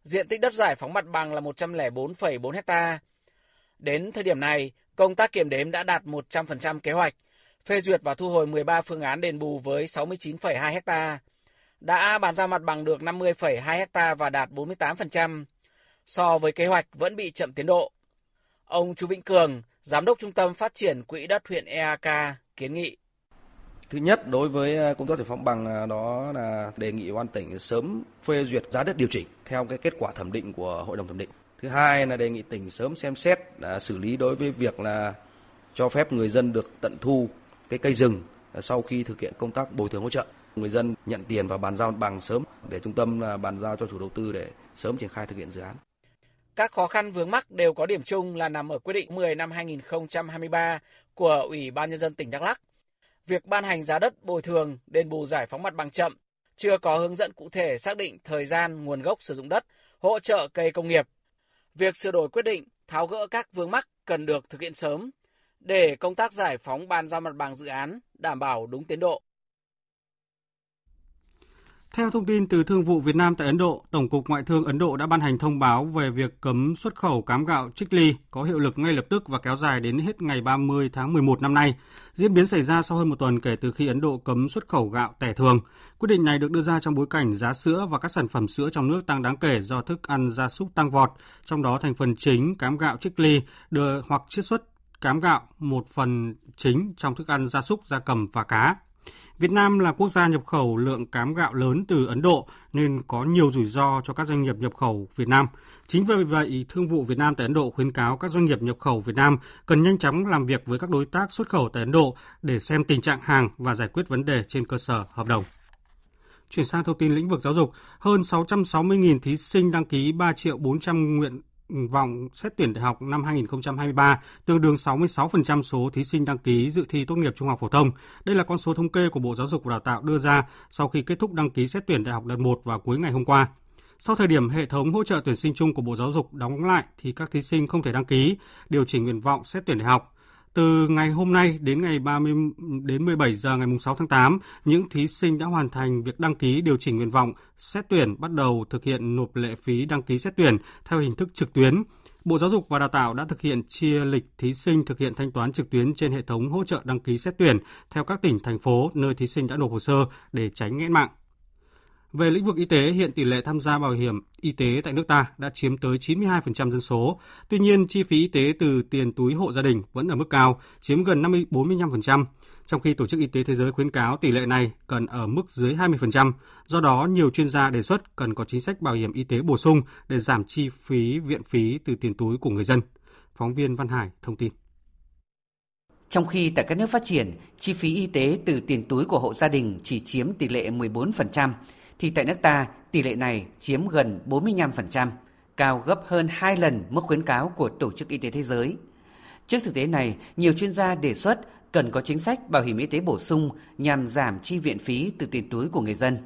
Diện tích đất giải phóng mặt bằng là 104,4 hectare Đến thời điểm này, công tác kiểm đếm đã đạt 100% kế hoạch, phê duyệt và thu hồi 13 phương án đền bù với 69,2 ha, đã bàn giao mặt bằng được 50,2 ha và đạt 48%. So với kế hoạch vẫn bị chậm tiến độ. Ông Chu Vĩnh Cường, Giám đốc Trung tâm Phát triển Quỹ đất huyện EAK, kiến nghị. Thứ nhất, đối với à, công tác giải phóng bằng à, đó là đề nghị quan tỉnh sớm phê duyệt giá đất điều chỉnh theo cái kết quả thẩm định của hội đồng thẩm định. Thứ hai là đề nghị tỉnh sớm xem xét đã xử lý đối với việc là cho phép người dân được tận thu cái cây rừng à, sau khi thực hiện công tác bồi thường hỗ trợ. Người dân nhận tiền và bàn giao bằng sớm để trung tâm à, bàn giao cho chủ đầu tư để sớm triển khai thực hiện dự án. Các khó khăn vướng mắc đều có điểm chung là nằm ở quyết định 10 năm 2023 của Ủy ban Nhân dân tỉnh Đắk Lắk. Việc ban hành giá đất bồi thường, đền bù giải phóng mặt bằng chậm, chưa có hướng dẫn cụ thể xác định thời gian, nguồn gốc sử dụng đất, hỗ trợ cây công nghiệp. Việc sửa đổi quyết định, tháo gỡ các vướng mắc cần được thực hiện sớm để công tác giải phóng bàn giao mặt bằng dự án đảm bảo đúng tiến độ. Theo thông tin từ Thương vụ Việt Nam tại Ấn Độ, Tổng cục Ngoại thương Ấn Độ đã ban hành thông báo về việc cấm xuất khẩu cám gạo Chikli có hiệu lực ngay lập tức và kéo dài đến hết ngày 30 tháng 11 năm nay. Diễn biến xảy ra sau hơn một tuần kể từ khi Ấn Độ cấm xuất khẩu gạo tẻ thường. Quyết định này được đưa ra trong bối cảnh giá sữa và các sản phẩm sữa trong nước tăng đáng kể do thức ăn gia súc tăng vọt, trong đó thành phần chính cám gạo Chikli đưa hoặc chiết xuất cám gạo một phần chính trong thức ăn gia súc, gia cầm và cá. Việt Nam là quốc gia nhập khẩu lượng cám gạo lớn từ Ấn Độ nên có nhiều rủi ro cho các doanh nghiệp nhập khẩu Việt Nam. Chính vì vậy, Thương vụ Việt Nam tại Ấn Độ khuyến cáo các doanh nghiệp nhập khẩu Việt Nam cần nhanh chóng làm việc với các đối tác xuất khẩu tại Ấn Độ để xem tình trạng hàng và giải quyết vấn đề trên cơ sở hợp đồng. Chuyển sang thông tin lĩnh vực giáo dục, hơn 660.000 thí sinh đăng ký 3 triệu 400 nguyện vọng xét tuyển đại học năm 2023, tương đương 66% số thí sinh đăng ký dự thi tốt nghiệp trung học phổ thông. Đây là con số thống kê của Bộ Giáo dục và Đào tạo đưa ra sau khi kết thúc đăng ký xét tuyển đại học đợt 1 vào cuối ngày hôm qua. Sau thời điểm hệ thống hỗ trợ tuyển sinh chung của Bộ Giáo dục đóng lại thì các thí sinh không thể đăng ký, điều chỉnh nguyện vọng xét tuyển đại học. Từ ngày hôm nay đến ngày 30 đến 17 giờ ngày 6 tháng 8, những thí sinh đã hoàn thành việc đăng ký điều chỉnh nguyện vọng xét tuyển bắt đầu thực hiện nộp lệ phí đăng ký xét tuyển theo hình thức trực tuyến. Bộ Giáo dục và Đào tạo đã thực hiện chia lịch thí sinh thực hiện thanh toán trực tuyến trên hệ thống hỗ trợ đăng ký xét tuyển theo các tỉnh, thành phố nơi thí sinh đã nộp hồ sơ để tránh nghẽn mạng. Về lĩnh vực y tế, hiện tỷ lệ tham gia bảo hiểm y tế tại nước ta đã chiếm tới 92% dân số. Tuy nhiên, chi phí y tế từ tiền túi hộ gia đình vẫn ở mức cao, chiếm gần 50 45%, trong khi Tổ chức Y tế Thế giới khuyến cáo tỷ lệ này cần ở mức dưới 20%. Do đó, nhiều chuyên gia đề xuất cần có chính sách bảo hiểm y tế bổ sung để giảm chi phí viện phí từ tiền túi của người dân. Phóng viên Văn Hải thông tin. Trong khi tại các nước phát triển, chi phí y tế từ tiền túi của hộ gia đình chỉ chiếm tỷ lệ 14%, thì tại nước ta tỷ lệ này chiếm gần 45%, cao gấp hơn 2 lần mức khuyến cáo của Tổ chức Y tế Thế giới. Trước thực tế này, nhiều chuyên gia đề xuất cần có chính sách bảo hiểm y tế bổ sung nhằm giảm chi viện phí từ tiền túi của người dân.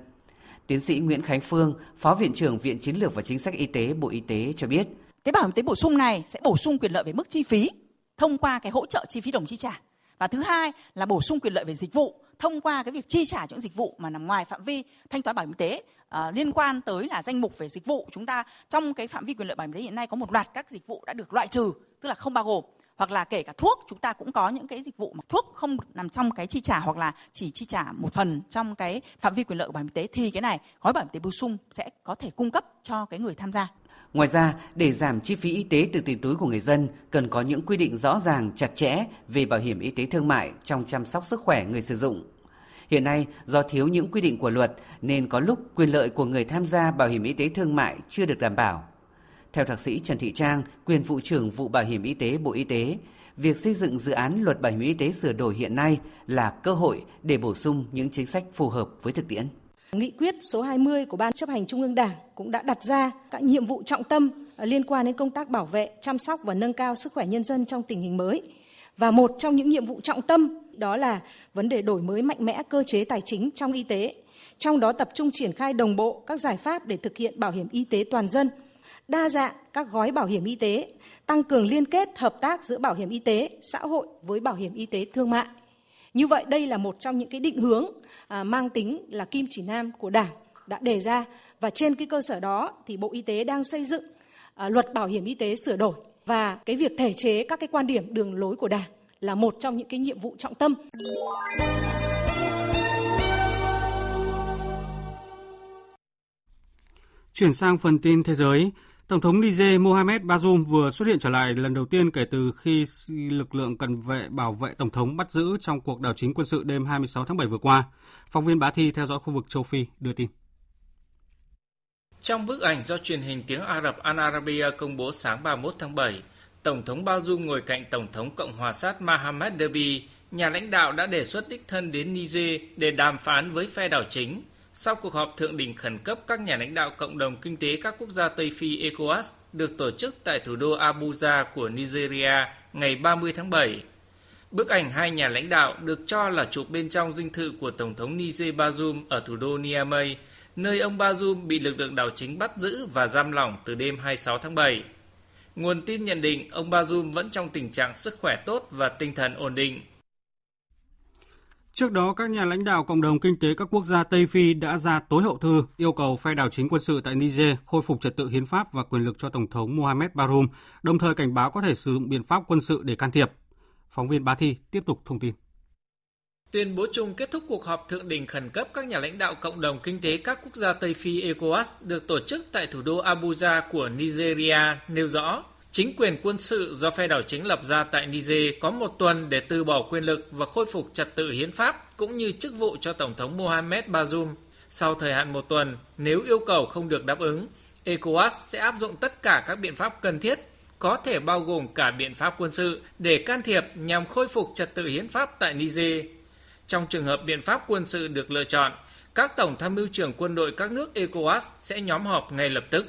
Tiến sĩ Nguyễn Khánh Phương, Phó Viện trưởng Viện Chiến lược và Chính sách Y tế Bộ Y tế cho biết. Cái bảo hiểm y tế bổ sung này sẽ bổ sung quyền lợi về mức chi phí thông qua cái hỗ trợ chi phí đồng chi trả. Và thứ hai là bổ sung quyền lợi về dịch vụ thông qua cái việc chi trả những dịch vụ mà nằm ngoài phạm vi thanh toán bảo hiểm y tế uh, liên quan tới là danh mục về dịch vụ. Chúng ta trong cái phạm vi quyền lợi bảo hiểm y tế hiện nay có một loạt các dịch vụ đã được loại trừ tức là không bao gồm hoặc là kể cả thuốc chúng ta cũng có những cái dịch vụ mà thuốc không nằm trong cái chi trả hoặc là chỉ chi trả một phần trong cái phạm vi quyền lợi của bảo hiểm y tế thì cái này gói bảo hiểm y tế bổ sung sẽ có thể cung cấp cho cái người tham gia. Ngoài ra, để giảm chi phí y tế từ tiền túi của người dân, cần có những quy định rõ ràng, chặt chẽ về bảo hiểm y tế thương mại trong chăm sóc sức khỏe người sử dụng. Hiện nay, do thiếu những quy định của luật nên có lúc quyền lợi của người tham gia bảo hiểm y tế thương mại chưa được đảm bảo. Theo thạc sĩ Trần Thị Trang, quyền vụ trưởng vụ bảo hiểm y tế Bộ Y tế, việc xây dựng dự án luật bảo hiểm y tế sửa đổi hiện nay là cơ hội để bổ sung những chính sách phù hợp với thực tiễn. Nghị quyết số 20 của Ban chấp hành Trung ương Đảng cũng đã đặt ra các nhiệm vụ trọng tâm à, liên quan đến công tác bảo vệ, chăm sóc và nâng cao sức khỏe nhân dân trong tình hình mới. Và một trong những nhiệm vụ trọng tâm đó là vấn đề đổi mới mạnh mẽ cơ chế tài chính trong y tế, trong đó tập trung triển khai đồng bộ các giải pháp để thực hiện bảo hiểm y tế toàn dân, đa dạng các gói bảo hiểm y tế, tăng cường liên kết hợp tác giữa bảo hiểm y tế xã hội với bảo hiểm y tế thương mại. Như vậy đây là một trong những cái định hướng à, mang tính là kim chỉ nam của Đảng đã đề ra. Và trên cái cơ sở đó thì Bộ Y tế đang xây dựng à, luật bảo hiểm y tế sửa đổi. Và cái việc thể chế các cái quan điểm đường lối của Đảng là một trong những cái nhiệm vụ trọng tâm. Chuyển sang phần tin thế giới, Tổng thống Niger Mohamed Bazoum vừa xuất hiện trở lại lần đầu tiên kể từ khi lực lượng cần vệ bảo vệ Tổng thống bắt giữ trong cuộc đảo chính quân sự đêm 26 tháng 7 vừa qua. Phóng viên Bá Thi theo dõi khu vực châu Phi đưa tin. Trong bức ảnh do truyền hình tiếng Ả Rập Al Arabiya công bố sáng 31 tháng 7, Tổng thống Bazoum ngồi cạnh Tổng thống Cộng hòa sát Mohamed Derby, nhà lãnh đạo đã đề xuất đích thân đến Niger để đàm phán với phe đảo chính sau cuộc họp thượng đỉnh khẩn cấp các nhà lãnh đạo cộng đồng kinh tế các quốc gia Tây Phi ECOWAS được tổ chức tại thủ đô Abuja của Nigeria ngày 30 tháng 7. Bức ảnh hai nhà lãnh đạo được cho là chụp bên trong dinh thự của Tổng thống Niger Bazoum ở thủ đô Niamey, nơi ông Bazoum bị lực lượng đảo chính bắt giữ và giam lỏng từ đêm 26 tháng 7. Nguồn tin nhận định ông Bazoum vẫn trong tình trạng sức khỏe tốt và tinh thần ổn định. Trước đó, các nhà lãnh đạo cộng đồng kinh tế các quốc gia Tây Phi đã ra tối hậu thư yêu cầu phe đảo chính quân sự tại Niger khôi phục trật tự hiến pháp và quyền lực cho Tổng thống Mohamed Bazoum, đồng thời cảnh báo có thể sử dụng biện pháp quân sự để can thiệp. Phóng viên Bá Thi tiếp tục thông tin. Tuyên bố chung kết thúc cuộc họp thượng đỉnh khẩn cấp các nhà lãnh đạo cộng đồng kinh tế các quốc gia Tây Phi ECOWAS được tổ chức tại thủ đô Abuja của Nigeria nêu rõ Chính quyền quân sự do phe đảo chính lập ra tại Niger có một tuần để từ bỏ quyền lực và khôi phục trật tự hiến pháp cũng như chức vụ cho Tổng thống Mohamed Bazoum. Sau thời hạn một tuần, nếu yêu cầu không được đáp ứng, ECOWAS sẽ áp dụng tất cả các biện pháp cần thiết, có thể bao gồm cả biện pháp quân sự để can thiệp nhằm khôi phục trật tự hiến pháp tại Niger. Trong trường hợp biện pháp quân sự được lựa chọn, các tổng tham mưu trưởng quân đội các nước ECOWAS sẽ nhóm họp ngay lập tức.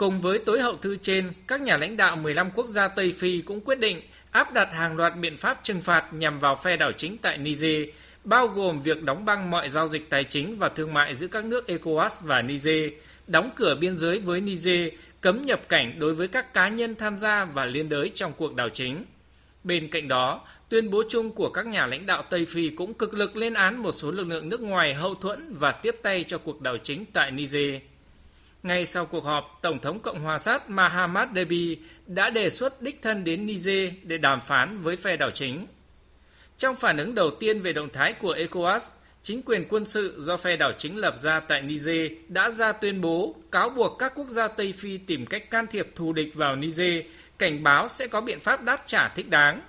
Cùng với tối hậu thư trên, các nhà lãnh đạo 15 quốc gia Tây Phi cũng quyết định áp đặt hàng loạt biện pháp trừng phạt nhằm vào phe đảo chính tại Niger, bao gồm việc đóng băng mọi giao dịch tài chính và thương mại giữa các nước ECOWAS và Niger, đóng cửa biên giới với Niger, cấm nhập cảnh đối với các cá nhân tham gia và liên đới trong cuộc đảo chính. Bên cạnh đó, tuyên bố chung của các nhà lãnh đạo Tây Phi cũng cực lực lên án một số lực lượng nước ngoài hậu thuẫn và tiếp tay cho cuộc đảo chính tại Niger. Ngay sau cuộc họp, Tổng thống Cộng hòa sát Mahamad Deby đã đề xuất đích thân đến Niger để đàm phán với phe đảo chính. Trong phản ứng đầu tiên về động thái của ECOWAS, chính quyền quân sự do phe đảo chính lập ra tại Niger đã ra tuyên bố cáo buộc các quốc gia Tây Phi tìm cách can thiệp thù địch vào Niger, cảnh báo sẽ có biện pháp đáp trả thích đáng.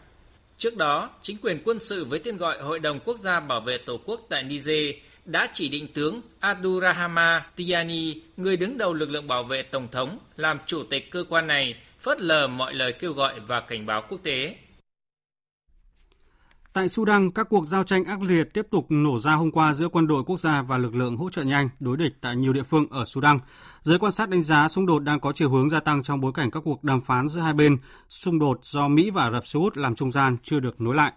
Trước đó, chính quyền quân sự với tên gọi Hội đồng Quốc gia Bảo vệ Tổ quốc tại Niger đã chỉ định tướng Abdurrahman Tiani, người đứng đầu lực lượng bảo vệ Tổng thống, làm chủ tịch cơ quan này, phớt lờ mọi lời kêu gọi và cảnh báo quốc tế. Tại Sudan, các cuộc giao tranh ác liệt tiếp tục nổ ra hôm qua giữa quân đội quốc gia và lực lượng hỗ trợ nhanh đối địch tại nhiều địa phương ở Sudan. Giới quan sát đánh giá xung đột đang có chiều hướng gia tăng trong bối cảnh các cuộc đàm phán giữa hai bên, xung đột do Mỹ và Ả Rập Xê Út làm trung gian chưa được nối lại.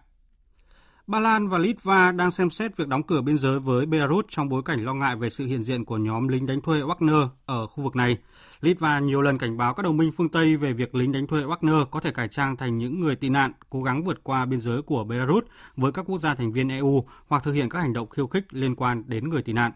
Ba Lan và Litva đang xem xét việc đóng cửa biên giới với Belarus trong bối cảnh lo ngại về sự hiện diện của nhóm lính đánh thuê Wagner ở khu vực này. Litva nhiều lần cảnh báo các đồng minh phương Tây về việc lính đánh thuê Wagner có thể cải trang thành những người tị nạn, cố gắng vượt qua biên giới của Belarus với các quốc gia thành viên EU hoặc thực hiện các hành động khiêu khích liên quan đến người tị nạn.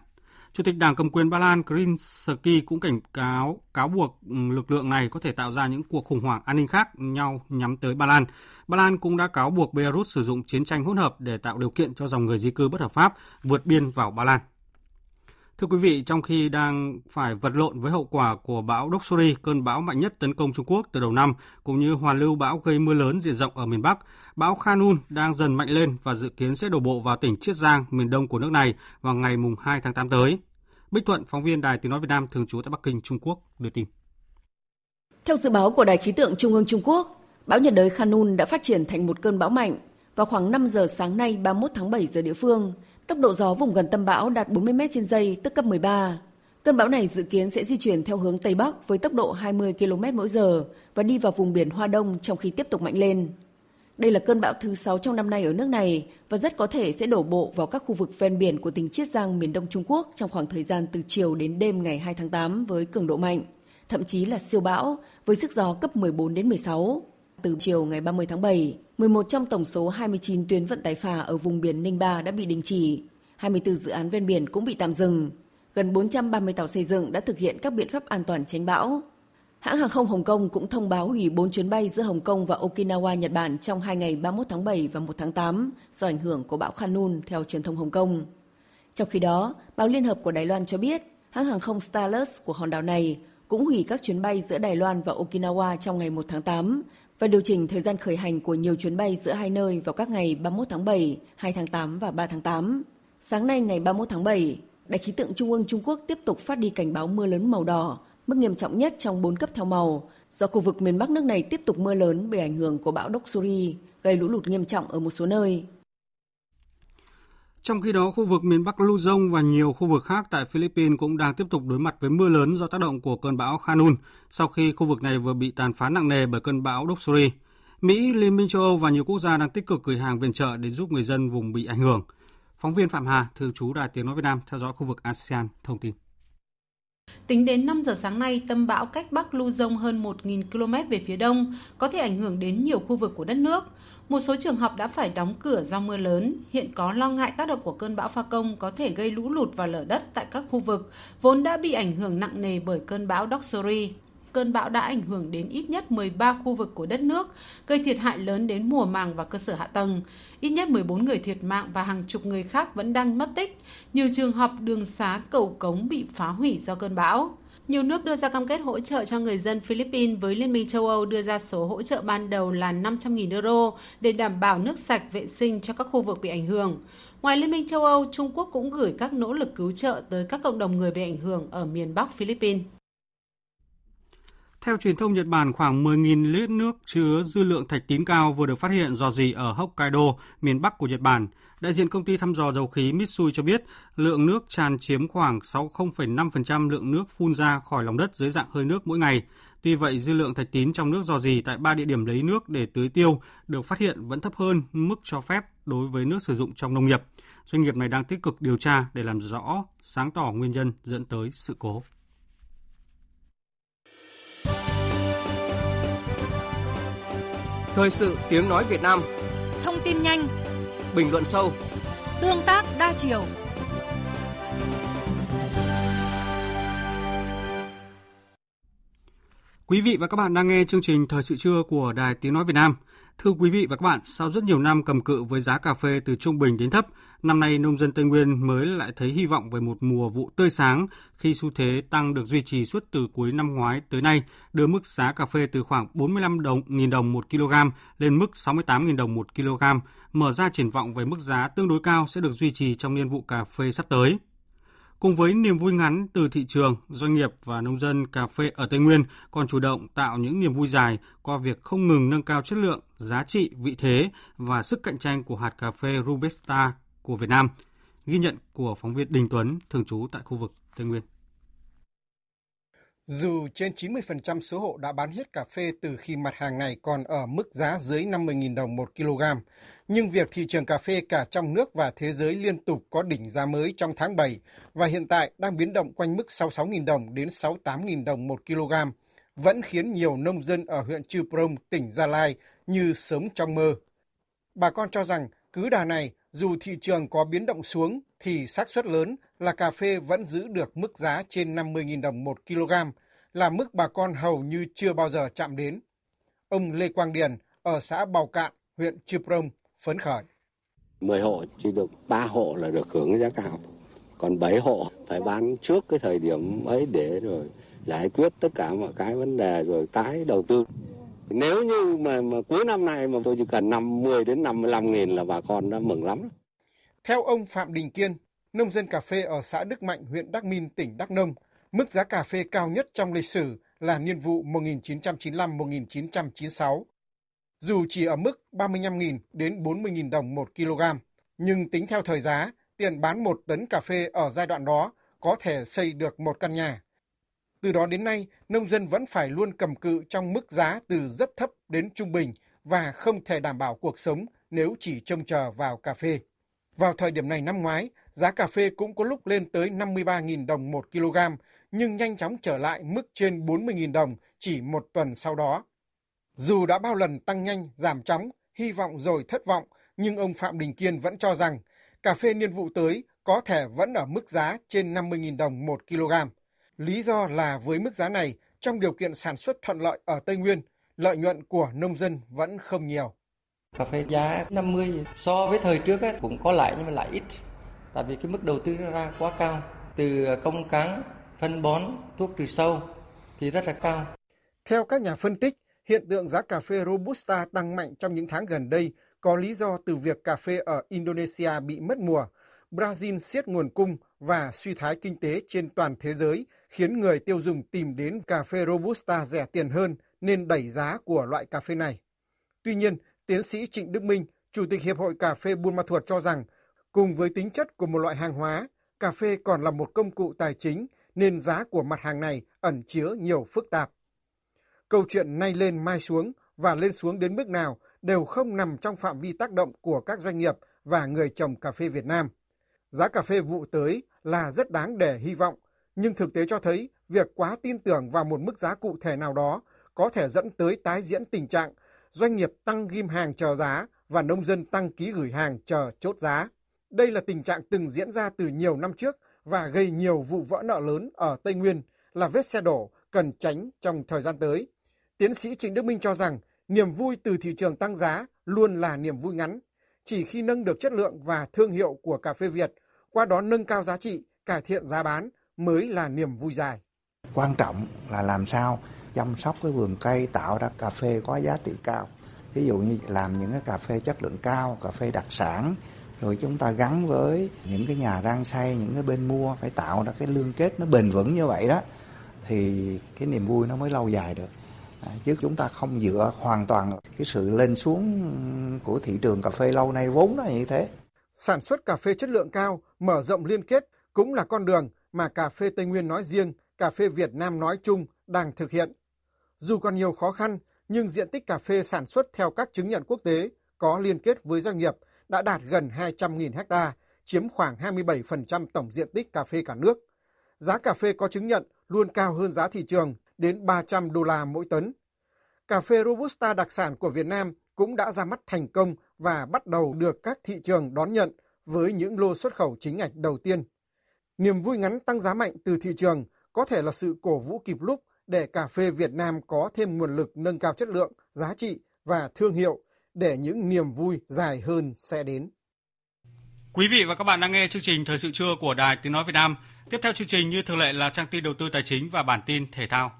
Chủ tịch Đảng cầm quyền Ba Lan Krinsky cũng cảnh cáo cáo buộc ừ, lực lượng này có thể tạo ra những cuộc khủng hoảng an ninh khác nhau nhắm tới Ba Lan. Ba Lan cũng đã cáo buộc Belarus sử dụng chiến tranh hỗn hợp để tạo điều kiện cho dòng người di cư bất hợp pháp vượt biên vào Ba Lan. Thưa quý vị, trong khi đang phải vật lộn với hậu quả của bão Doksuri, cơn bão mạnh nhất tấn công Trung Quốc từ đầu năm, cũng như hoàn lưu bão gây mưa lớn diện rộng ở miền Bắc, bão Khanun đang dần mạnh lên và dự kiến sẽ đổ bộ vào tỉnh Chiết Giang, miền đông của nước này vào ngày 2 tháng 8 tới. Bích Thuận, phóng viên Đài Tiếng Nói Việt Nam thường trú tại Bắc Kinh, Trung Quốc, đưa tin. Theo dự báo của Đài khí tượng Trung ương Trung Quốc, bão nhiệt đới Khanun đã phát triển thành một cơn bão mạnh. Vào khoảng 5 giờ sáng nay 31 tháng 7 giờ địa phương, tốc độ gió vùng gần tâm bão đạt 40 m trên giây, tức cấp 13. Cơn bão này dự kiến sẽ di chuyển theo hướng Tây Bắc với tốc độ 20 km mỗi giờ và đi vào vùng biển Hoa Đông trong khi tiếp tục mạnh lên. Đây là cơn bão thứ 6 trong năm nay ở nước này và rất có thể sẽ đổ bộ vào các khu vực ven biển của tỉnh Chiết Giang miền Đông Trung Quốc trong khoảng thời gian từ chiều đến đêm ngày 2 tháng 8 với cường độ mạnh, thậm chí là siêu bão với sức gió cấp 14 đến 16. Từ chiều ngày 30 tháng 7, 11 trong tổng số 29 tuyến vận tải phà ở vùng biển Ninh Ba đã bị đình chỉ, 24 dự án ven biển cũng bị tạm dừng. Gần 430 tàu xây dựng đã thực hiện các biện pháp an toàn tránh bão. Hãng hàng không Hồng Kông cũng thông báo hủy 4 chuyến bay giữa Hồng Kông và Okinawa, Nhật Bản trong hai ngày 31 tháng 7 và 1 tháng 8 do ảnh hưởng của bão Khanun theo truyền thông Hồng Kông. Trong khi đó, báo Liên hợp của Đài Loan cho biết hãng hàng không Starlux của hòn đảo này cũng hủy các chuyến bay giữa Đài Loan và Okinawa trong ngày 1 tháng 8 và điều chỉnh thời gian khởi hành của nhiều chuyến bay giữa hai nơi vào các ngày 31 tháng 7, 2 tháng 8 và 3 tháng 8. Sáng nay ngày 31 tháng 7, Đài khí tượng Trung ương Trung Quốc tiếp tục phát đi cảnh báo mưa lớn màu đỏ mức nghiêm trọng nhất trong 4 cấp theo màu, do khu vực miền Bắc nước này tiếp tục mưa lớn bởi ảnh hưởng của bão Doksuri, gây lũ lụt nghiêm trọng ở một số nơi. Trong khi đó, khu vực miền Bắc Luzon và nhiều khu vực khác tại Philippines cũng đang tiếp tục đối mặt với mưa lớn do tác động của cơn bão Hanun sau khi khu vực này vừa bị tàn phá nặng nề bởi cơn bão Doksuri. Mỹ, Liên minh châu Âu và nhiều quốc gia đang tích cực gửi hàng viện trợ để giúp người dân vùng bị ảnh hưởng. Phóng viên Phạm Hà, thường trú Đài Tiếng Nói Việt Nam, theo dõi khu vực ASEAN, thông tin. Tính đến 5 giờ sáng nay, tâm bão cách Bắc Luzon hơn 1.000 km về phía đông, có thể ảnh hưởng đến nhiều khu vực của đất nước. Một số trường học đã phải đóng cửa do mưa lớn. Hiện có lo ngại tác động của cơn bão Pha Công có thể gây lũ lụt và lở đất tại các khu vực vốn đã bị ảnh hưởng nặng nề bởi cơn bão Doksuri. Cơn bão đã ảnh hưởng đến ít nhất 13 khu vực của đất nước, gây thiệt hại lớn đến mùa màng và cơ sở hạ tầng. Ít nhất 14 người thiệt mạng và hàng chục người khác vẫn đang mất tích. Nhiều trường học, đường xá, cầu cống bị phá hủy do cơn bão. Nhiều nước đưa ra cam kết hỗ trợ cho người dân Philippines với Liên minh châu Âu đưa ra số hỗ trợ ban đầu là 500.000 euro để đảm bảo nước sạch vệ sinh cho các khu vực bị ảnh hưởng. Ngoài Liên minh châu Âu, Trung Quốc cũng gửi các nỗ lực cứu trợ tới các cộng đồng người bị ảnh hưởng ở miền Bắc Philippines. Theo truyền thông Nhật Bản, khoảng 10.000 lít nước chứa dư lượng thạch tín cao vừa được phát hiện dò dỉ ở Hokkaido, miền Bắc của Nhật Bản. Đại diện công ty thăm dò dầu khí Mitsui cho biết lượng nước tràn chiếm khoảng 0,5% lượng nước phun ra khỏi lòng đất dưới dạng hơi nước mỗi ngày. Tuy vậy, dư lượng thạch tín trong nước dò dỉ tại ba địa điểm lấy nước để tưới tiêu được phát hiện vẫn thấp hơn mức cho phép đối với nước sử dụng trong nông nghiệp. Doanh nghiệp này đang tích cực điều tra để làm rõ, sáng tỏ nguyên nhân dẫn tới sự cố. Thời sự tiếng nói Việt Nam. Thông tin nhanh. Bình luận sâu. Tương tác đa chiều. Quý vị và các bạn đang nghe chương trình Thời sự trưa của Đài Tiếng Nói Việt Nam. Thưa quý vị và các bạn, sau rất nhiều năm cầm cự với giá cà phê từ trung bình đến thấp, năm nay nông dân Tây Nguyên mới lại thấy hy vọng về một mùa vụ tươi sáng khi xu thế tăng được duy trì suốt từ cuối năm ngoái tới nay, đưa mức giá cà phê từ khoảng 45 đồng nghìn đồng một kg lên mức 68.000 đồng một kg, mở ra triển vọng về mức giá tương đối cao sẽ được duy trì trong niên vụ cà phê sắp tới. Cùng với niềm vui ngắn từ thị trường, doanh nghiệp và nông dân cà phê ở Tây Nguyên còn chủ động tạo những niềm vui dài qua việc không ngừng nâng cao chất lượng, giá trị, vị thế và sức cạnh tranh của hạt cà phê Robusta của Việt Nam. Ghi nhận của phóng viên Đình Tuấn, thường trú tại khu vực Tây Nguyên. Dù trên 90% số hộ đã bán hết cà phê từ khi mặt hàng này còn ở mức giá dưới 50.000 đồng một kg, nhưng việc thị trường cà phê cả trong nước và thế giới liên tục có đỉnh giá mới trong tháng 7 và hiện tại đang biến động quanh mức 66.000 đồng đến 68.000 đồng một kg, vẫn khiến nhiều nông dân ở huyện Chư Prong, tỉnh Gia Lai như sớm trong mơ. Bà con cho rằng cứ đà này, dù thị trường có biến động xuống thì xác suất lớn là cà phê vẫn giữ được mức giá trên 50.000 đồng một kg, là mức bà con hầu như chưa bao giờ chạm đến. Ông Lê Quang Điền ở xã Bào Cạn, huyện Chư Prong phấn khởi. 10 hộ chỉ được 3 hộ là được hưởng giá cao. Còn 7 hộ phải bán trước cái thời điểm ấy để rồi giải quyết tất cả mọi cái vấn đề rồi tái đầu tư. Nếu như mà, mà cuối năm nay mà tôi chỉ cần 50 đến 55 nghìn là bà con đã mừng lắm. Theo ông Phạm Đình Kiên, nông dân cà phê ở xã Đức Mạnh, huyện Đắc Minh, tỉnh Đắk Nông, mức giá cà phê cao nhất trong lịch sử là niên vụ 1995-1996 dù chỉ ở mức 35.000 đến 40.000 đồng 1 kg, nhưng tính theo thời giá, tiền bán một tấn cà phê ở giai đoạn đó có thể xây được một căn nhà. Từ đó đến nay, nông dân vẫn phải luôn cầm cự trong mức giá từ rất thấp đến trung bình và không thể đảm bảo cuộc sống nếu chỉ trông chờ vào cà phê. Vào thời điểm này năm ngoái, giá cà phê cũng có lúc lên tới 53.000 đồng một kg, nhưng nhanh chóng trở lại mức trên 40.000 đồng chỉ một tuần sau đó. Dù đã bao lần tăng nhanh, giảm chóng, hy vọng rồi thất vọng, nhưng ông Phạm Đình Kiên vẫn cho rằng cà phê niên vụ tới có thể vẫn ở mức giá trên 50.000 đồng một kg. Lý do là với mức giá này, trong điều kiện sản xuất thuận lợi ở Tây Nguyên, lợi nhuận của nông dân vẫn không nhiều. Cà phê giá 50 so với thời trước ấy, cũng có lại nhưng mà lại ít. Tại vì cái mức đầu tư nó ra quá cao. Từ công cán, phân bón, thuốc trừ sâu thì rất là cao. Theo các nhà phân tích, Hiện tượng giá cà phê Robusta tăng mạnh trong những tháng gần đây có lý do từ việc cà phê ở Indonesia bị mất mùa, Brazil siết nguồn cung và suy thoái kinh tế trên toàn thế giới khiến người tiêu dùng tìm đến cà phê Robusta rẻ tiền hơn nên đẩy giá của loại cà phê này. Tuy nhiên, tiến sĩ Trịnh Đức Minh, Chủ tịch Hiệp hội Cà phê Buôn Ma Thuột cho rằng Cùng với tính chất của một loại hàng hóa, cà phê còn là một công cụ tài chính nên giá của mặt hàng này ẩn chứa nhiều phức tạp. Câu chuyện nay lên mai xuống và lên xuống đến mức nào đều không nằm trong phạm vi tác động của các doanh nghiệp và người trồng cà phê Việt Nam. Giá cà phê vụ tới là rất đáng để hy vọng, nhưng thực tế cho thấy việc quá tin tưởng vào một mức giá cụ thể nào đó có thể dẫn tới tái diễn tình trạng doanh nghiệp tăng ghim hàng chờ giá và nông dân tăng ký gửi hàng chờ chốt giá. Đây là tình trạng từng diễn ra từ nhiều năm trước và gây nhiều vụ vỡ nợ lớn ở Tây Nguyên là vết xe đổ cần tránh trong thời gian tới. Tiến sĩ Trịnh Đức Minh cho rằng niềm vui từ thị trường tăng giá luôn là niềm vui ngắn. Chỉ khi nâng được chất lượng và thương hiệu của cà phê Việt, qua đó nâng cao giá trị, cải thiện giá bán mới là niềm vui dài. Quan trọng là làm sao chăm sóc cái vườn cây tạo ra cà phê có giá trị cao. Ví dụ như làm những cái cà phê chất lượng cao, cà phê đặc sản, rồi chúng ta gắn với những cái nhà rang xay, những cái bên mua phải tạo ra cái liên kết nó bền vững như vậy đó thì cái niềm vui nó mới lâu dài được. À, chứ chúng ta không dựa hoàn toàn cái sự lên xuống của thị trường cà phê lâu nay vốn nó như thế. Sản xuất cà phê chất lượng cao, mở rộng liên kết cũng là con đường mà cà phê Tây Nguyên nói riêng, cà phê Việt Nam nói chung đang thực hiện. Dù còn nhiều khó khăn, nhưng diện tích cà phê sản xuất theo các chứng nhận quốc tế có liên kết với doanh nghiệp đã đạt gần 200.000 ha, chiếm khoảng 27% tổng diện tích cà phê cả nước. Giá cà phê có chứng nhận luôn cao hơn giá thị trường đến 300 đô la mỗi tấn. Cà phê Robusta đặc sản của Việt Nam cũng đã ra mắt thành công và bắt đầu được các thị trường đón nhận với những lô xuất khẩu chính ngạch đầu tiên. Niềm vui ngắn tăng giá mạnh từ thị trường có thể là sự cổ vũ kịp lúc để cà phê Việt Nam có thêm nguồn lực nâng cao chất lượng, giá trị và thương hiệu để những niềm vui dài hơn sẽ đến. Quý vị và các bạn đang nghe chương trình Thời sự trưa của Đài Tiếng Nói Việt Nam. Tiếp theo chương trình như thường lệ là trang tin đầu tư tài chính và bản tin thể thao.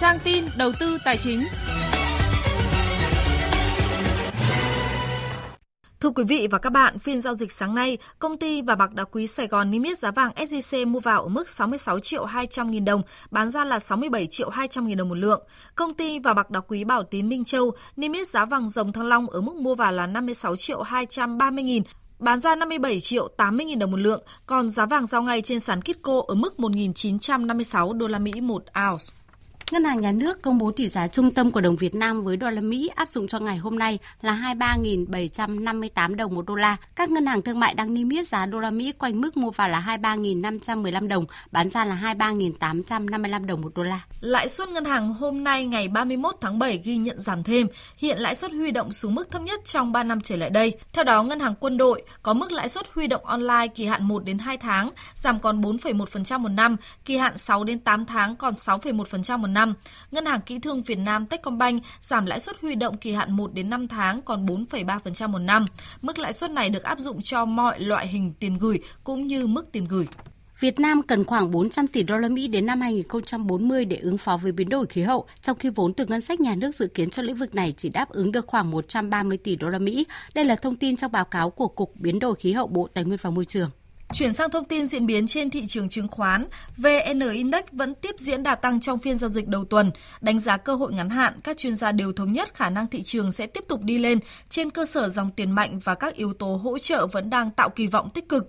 Trang tin đầu tư tài chính. Thưa quý vị và các bạn, phiên giao dịch sáng nay, công ty và bạc đá quý Sài Gòn niêm yết giá vàng SJC mua vào ở mức 66 triệu 200 nghìn đồng, bán ra là 67 triệu 200 nghìn đồng một lượng. Công ty và bạc đá quý Bảo Tín Minh Châu niêm yết giá vàng dòng thăng long ở mức mua vào là 56 triệu 230 nghìn, bán ra 57 triệu 80 nghìn đồng một lượng, còn giá vàng giao ngay trên sàn Kitco ở mức 1.956 đô la Mỹ một ounce. Ngân hàng Nhà nước công bố tỷ giá trung tâm của đồng Việt Nam với đô la Mỹ áp dụng cho ngày hôm nay là 23.758 đồng một đô la. Các ngân hàng thương mại đang niêm yết giá đô la Mỹ quanh mức mua vào là 23.515 đồng, bán ra là 23.855 đồng một đô la. Lãi suất ngân hàng hôm nay ngày 31 tháng 7 ghi nhận giảm thêm, hiện lãi suất huy động xuống mức thấp nhất trong 3 năm trở lại đây. Theo đó, ngân hàng quân đội có mức lãi suất huy động online kỳ hạn 1 đến 2 tháng giảm còn 4,1% một năm, kỳ hạn 6 đến 8 tháng còn 6,1% một năm năm. Ngân hàng Kỹ thương Việt Nam Techcombank giảm lãi suất huy động kỳ hạn 1 đến 5 tháng còn 4,3% một năm. Mức lãi suất này được áp dụng cho mọi loại hình tiền gửi cũng như mức tiền gửi. Việt Nam cần khoảng 400 tỷ đô la Mỹ đến năm 2040 để ứng phó với biến đổi khí hậu, trong khi vốn từ ngân sách nhà nước dự kiến cho lĩnh vực này chỉ đáp ứng được khoảng 130 tỷ đô la Mỹ. Đây là thông tin trong báo cáo của Cục Biến đổi khí hậu Bộ Tài nguyên và Môi trường. Chuyển sang thông tin diễn biến trên thị trường chứng khoán, VN Index vẫn tiếp diễn đà tăng trong phiên giao dịch đầu tuần. Đánh giá cơ hội ngắn hạn, các chuyên gia đều thống nhất khả năng thị trường sẽ tiếp tục đi lên trên cơ sở dòng tiền mạnh và các yếu tố hỗ trợ vẫn đang tạo kỳ vọng tích cực.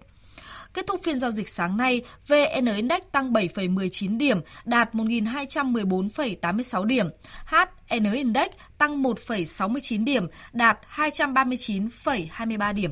Kết thúc phiên giao dịch sáng nay, VN Index tăng 7,19 điểm, đạt 1.214,86 điểm. HN Index tăng 1,69 điểm, đạt 239,23 điểm.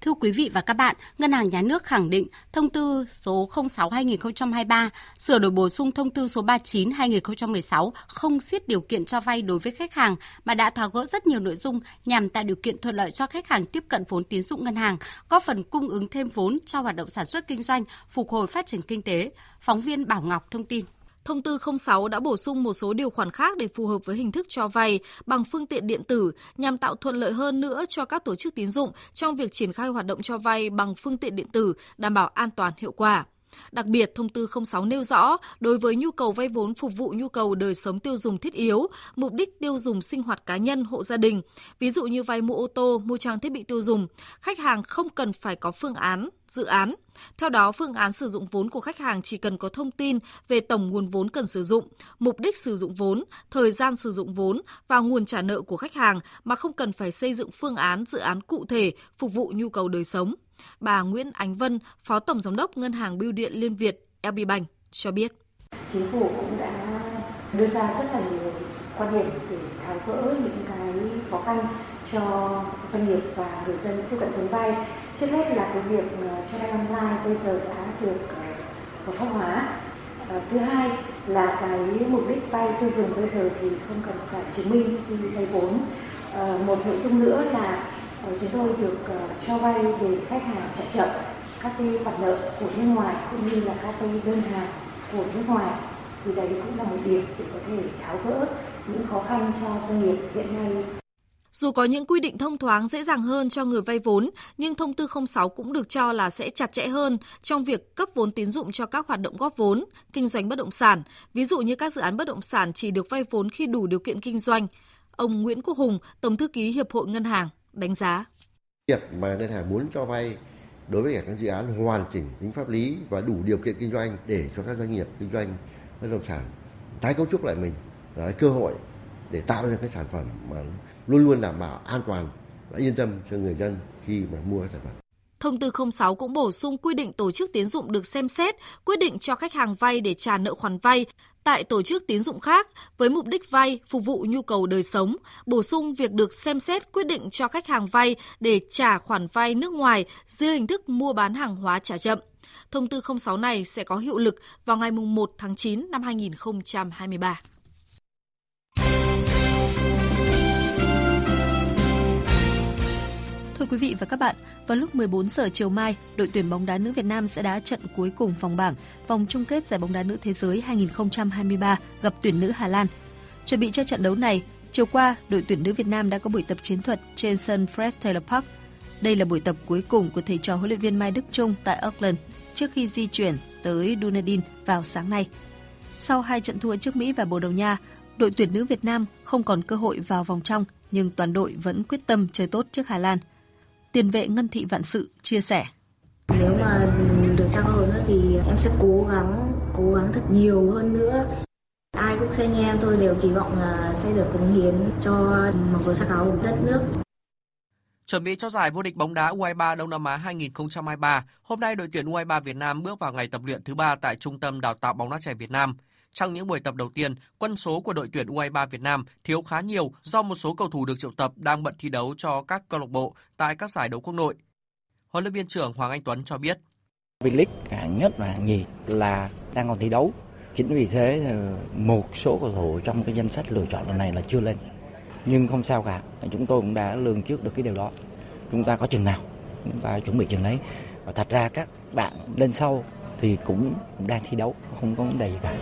Thưa quý vị và các bạn, Ngân hàng Nhà nước khẳng định thông tư số 06-2023 sửa đổi bổ sung thông tư số 39-2016 không siết điều kiện cho vay đối với khách hàng mà đã tháo gỡ rất nhiều nội dung nhằm tạo điều kiện thuận lợi cho khách hàng tiếp cận vốn tín dụng ngân hàng, góp phần cung ứng thêm vốn cho hoạt động sản xuất kinh doanh, phục hồi phát triển kinh tế. Phóng viên Bảo Ngọc thông tin. Thông tư 06 đã bổ sung một số điều khoản khác để phù hợp với hình thức cho vay bằng phương tiện điện tử nhằm tạo thuận lợi hơn nữa cho các tổ chức tín dụng trong việc triển khai hoạt động cho vay bằng phương tiện điện tử, đảm bảo an toàn hiệu quả. Đặc biệt, thông tư 06 nêu rõ, đối với nhu cầu vay vốn phục vụ nhu cầu đời sống tiêu dùng thiết yếu, mục đích tiêu dùng sinh hoạt cá nhân, hộ gia đình, ví dụ như vay mua ô tô, mua trang thiết bị tiêu dùng, khách hàng không cần phải có phương án, dự án. Theo đó, phương án sử dụng vốn của khách hàng chỉ cần có thông tin về tổng nguồn vốn cần sử dụng, mục đích sử dụng vốn, thời gian sử dụng vốn và nguồn trả nợ của khách hàng mà không cần phải xây dựng phương án dự án cụ thể phục vụ nhu cầu đời sống. Bà Nguyễn Ánh Vân, Phó Tổng Giám đốc Ngân hàng Bưu điện Liên Việt LB Bank cho biết. Chính phủ cũng đã đưa ra rất là nhiều quan điểm để tháo gỡ những cái khó khăn cho doanh nghiệp và người dân tiếp cận vốn vay. Trước hết là cái việc cho vay online bây giờ đã được ờ, hợp pháp hóa. Ờ, thứ hai là cái mục đích vay tiêu dùng bây giờ thì không cần phải chứng minh khi vay vốn. Ờ, một nội dung nữa là chúng tôi được ờ, cho vay để khách hàng trả chậm các cái khoản nợ của nước ngoài cũng như là các cái đơn hàng của nước ngoài thì đấy cũng là một điểm để có thể tháo gỡ những khó khăn cho doanh nghiệp hiện nay dù có những quy định thông thoáng dễ dàng hơn cho người vay vốn, nhưng thông tư 06 cũng được cho là sẽ chặt chẽ hơn trong việc cấp vốn tín dụng cho các hoạt động góp vốn, kinh doanh bất động sản. Ví dụ như các dự án bất động sản chỉ được vay vốn khi đủ điều kiện kinh doanh. Ông Nguyễn Quốc Hùng, Tổng thư ký Hiệp hội Ngân hàng, đánh giá. Việc mà ngân hàng muốn cho vay đối với các dự án hoàn chỉnh tính pháp lý và đủ điều kiện kinh doanh để cho các doanh nghiệp kinh doanh bất động sản, tái cấu trúc lại mình là cơ hội để tạo ra cái sản phẩm mà luôn luôn đảm bảo an toàn và yên tâm cho người dân khi mà mua sản phẩm. Thông tư 06 cũng bổ sung quy định tổ chức tín dụng được xem xét, quyết định cho khách hàng vay để trả nợ khoản vay tại tổ chức tín dụng khác với mục đích vay phục vụ nhu cầu đời sống, bổ sung việc được xem xét quyết định cho khách hàng vay để trả khoản vay nước ngoài dưới hình thức mua bán hàng hóa trả chậm. Thông tư 06 này sẽ có hiệu lực vào ngày 1 tháng 9 năm 2023. Quý vị và các bạn, vào lúc 14 giờ chiều mai, đội tuyển bóng đá nữ Việt Nam sẽ đá trận cuối cùng vòng bảng vòng chung kết giải bóng đá nữ thế giới 2023 gặp tuyển nữ Hà Lan. Chuẩn bị cho trận đấu này, chiều qua, đội tuyển nữ Việt Nam đã có buổi tập chiến thuật trên sân Fred Taylor Park. Đây là buổi tập cuối cùng của thầy trò huấn luyện viên Mai Đức Chung tại Auckland trước khi di chuyển tới Dunedin vào sáng nay. Sau hai trận thua trước Mỹ và Bồ Đào Nha, đội tuyển nữ Việt Nam không còn cơ hội vào vòng trong, nhưng toàn đội vẫn quyết tâm chơi tốt trước Hà Lan – tiền vệ Ngân Thị Vạn Sự chia sẻ. Nếu mà được trao hơn nữa thì em sẽ cố gắng, cố gắng thật nhiều hơn nữa. Ai cũng sẽ nghe em tôi đều kỳ vọng là sẽ được cống hiến cho màu cờ sắc áo của đất nước. Chuẩn bị cho giải vô địch bóng đá U23 Đông Nam Á 2023, hôm nay đội tuyển U23 Việt Nam bước vào ngày tập luyện thứ ba tại Trung tâm Đào tạo bóng đá trẻ Việt Nam – trong những buổi tập đầu tiên, quân số của đội tuyển U23 Việt Nam thiếu khá nhiều do một số cầu thủ được triệu tập đang bận thi đấu cho các câu lạc bộ tại các giải đấu quốc nội. Huấn luyện viên trưởng Hoàng Anh Tuấn cho biết. V-League hạng nhất và hạng nhì là đang còn thi đấu. Chính vì thế ờ, một số cầu thủ trong cái danh sách lựa chọn lần này là chưa lên. Nhưng không sao cả, chúng tôi cũng đã lường trước được cái điều đó. Chúng ta có chừng nào, chúng ta chuẩn bị chừng đấy. Và thật ra các bạn lên sau thì cũng đang thi đấu, không có vấn đề gì cả.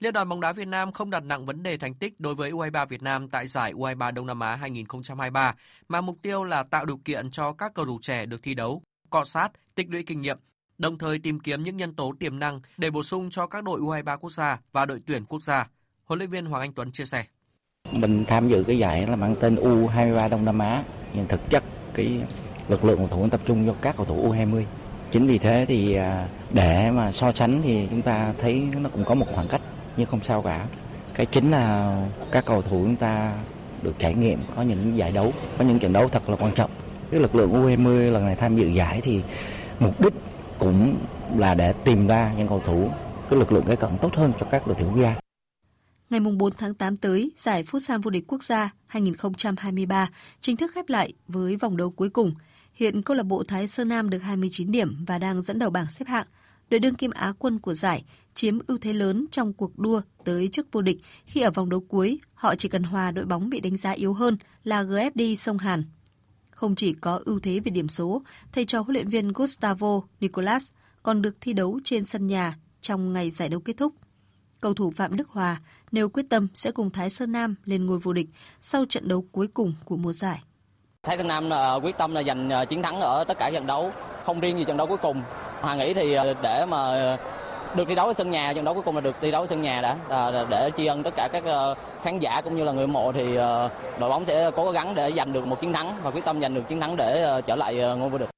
Liên đoàn bóng đá Việt Nam không đặt nặng vấn đề thành tích đối với U23 Việt Nam tại giải U23 Đông Nam Á 2023, mà mục tiêu là tạo điều kiện cho các cầu thủ trẻ được thi đấu, cọ sát, tích lũy kinh nghiệm, đồng thời tìm kiếm những nhân tố tiềm năng để bổ sung cho các đội U23 quốc gia và đội tuyển quốc gia. Huấn luyện viên Hoàng Anh Tuấn chia sẻ. Mình tham dự cái giải là mang tên U23 Đông Nam Á, nhưng thực chất cái lực lượng cầu thủ tập trung cho các cầu thủ U20. Chính vì thế thì à, để mà so sánh thì chúng ta thấy nó cũng có một khoảng cách nhưng không sao cả cái chính là các cầu thủ chúng ta được trải nghiệm có những giải đấu có những trận đấu thật là quan trọng cái lực lượng U20 lần này tham dự giải thì mục đích cũng là để tìm ra những cầu thủ cái lực lượng cái cận tốt hơn cho các đội tuyển quốc gia Ngày 4 tháng 8 tới, giải Futsal vô địch quốc gia 2023 chính thức khép lại với vòng đấu cuối cùng. Hiện câu lạc bộ Thái Sơn Nam được 29 điểm và đang dẫn đầu bảng xếp hạng. Đội đương kim Á quân của giải chiếm ưu thế lớn trong cuộc đua tới chức vô địch khi ở vòng đấu cuối họ chỉ cần hòa đội bóng bị đánh giá yếu hơn là GFD Sông Hàn. Không chỉ có ưu thế về điểm số, thầy trò huấn luyện viên Gustavo Nicolas còn được thi đấu trên sân nhà trong ngày giải đấu kết thúc. Cầu thủ Phạm Đức Hòa nêu quyết tâm sẽ cùng Thái Sơn Nam lên ngôi vô địch sau trận đấu cuối cùng của mùa giải. Thái Sơn Nam ờ, quyết tâm là giành ờ, chiến thắng ở tất cả trận đấu, không riêng gì trận đấu cuối cùng Hoàng nghĩ thì ờ, để mà được đi đấu ở sân nhà trận đấu cuối cùng là được đi đấu ở sân nhà đã à, để tri ân tất cả các ờ, khán giả cũng như là người mộ thì ờ, đội bóng sẽ cố gắng để giành được một chiến thắng và quyết tâm giành được chiến thắng để ờ, trở lại ngôi vô địch.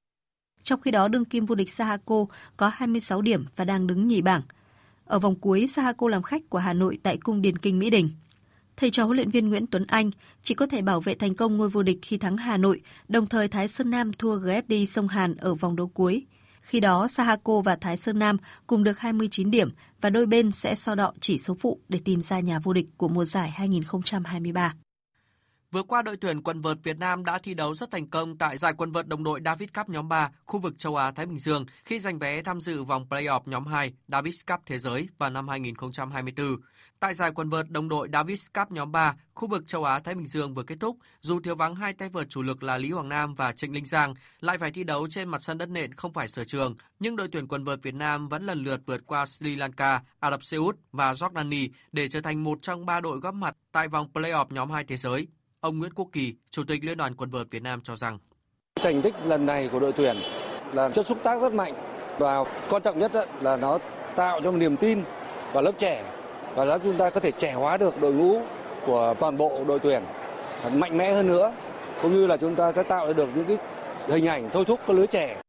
Trong khi đó, đương kim vô địch Sahako có 26 điểm và đang đứng nhì bảng. Ở vòng cuối, Sahako làm khách của Hà Nội tại cung Điền Kinh Mỹ Đình. Thầy trò huấn luyện viên Nguyễn Tuấn Anh chỉ có thể bảo vệ thành công ngôi vô địch khi thắng Hà Nội, đồng thời Thái Sơn Nam thua GFD sông Hàn ở vòng đấu cuối. Khi đó, Sahako và Thái Sơn Nam cùng được 29 điểm và đôi bên sẽ so đọ chỉ số phụ để tìm ra nhà vô địch của mùa giải 2023. Vừa qua, đội tuyển quần vợt Việt Nam đã thi đấu rất thành công tại giải quần vợt đồng đội Davis Cup nhóm 3 khu vực châu Á Thái Bình Dương khi giành vé tham dự vòng playoff nhóm 2 Davis Cup Thế giới vào năm 2024. Tại giải quần vợt đồng đội Davis Cup nhóm 3 khu vực châu Á Thái Bình Dương vừa kết thúc, dù thiếu vắng hai tay vợt chủ lực là Lý Hoàng Nam và Trịnh Linh Giang, lại phải thi đấu trên mặt sân đất nện không phải sở trường, nhưng đội tuyển quần vợt Việt Nam vẫn lần lượt vượt qua Sri Lanka, Ả Rập Xê Út và Jordani để trở thành một trong ba đội góp mặt tại vòng playoff nhóm 2 thế giới. Ông Nguyễn Quốc Kỳ, Chủ tịch Liên đoàn quần vợt Việt Nam cho rằng. Thành tích lần này của đội tuyển là chất xúc tác rất mạnh và quan trọng nhất là nó tạo cho niềm tin vào lớp trẻ và giúp chúng ta có thể trẻ hóa được đội ngũ của toàn bộ đội tuyển mạnh mẽ hơn nữa cũng như là chúng ta sẽ tạo được những cái hình ảnh thôi thúc các lứa trẻ.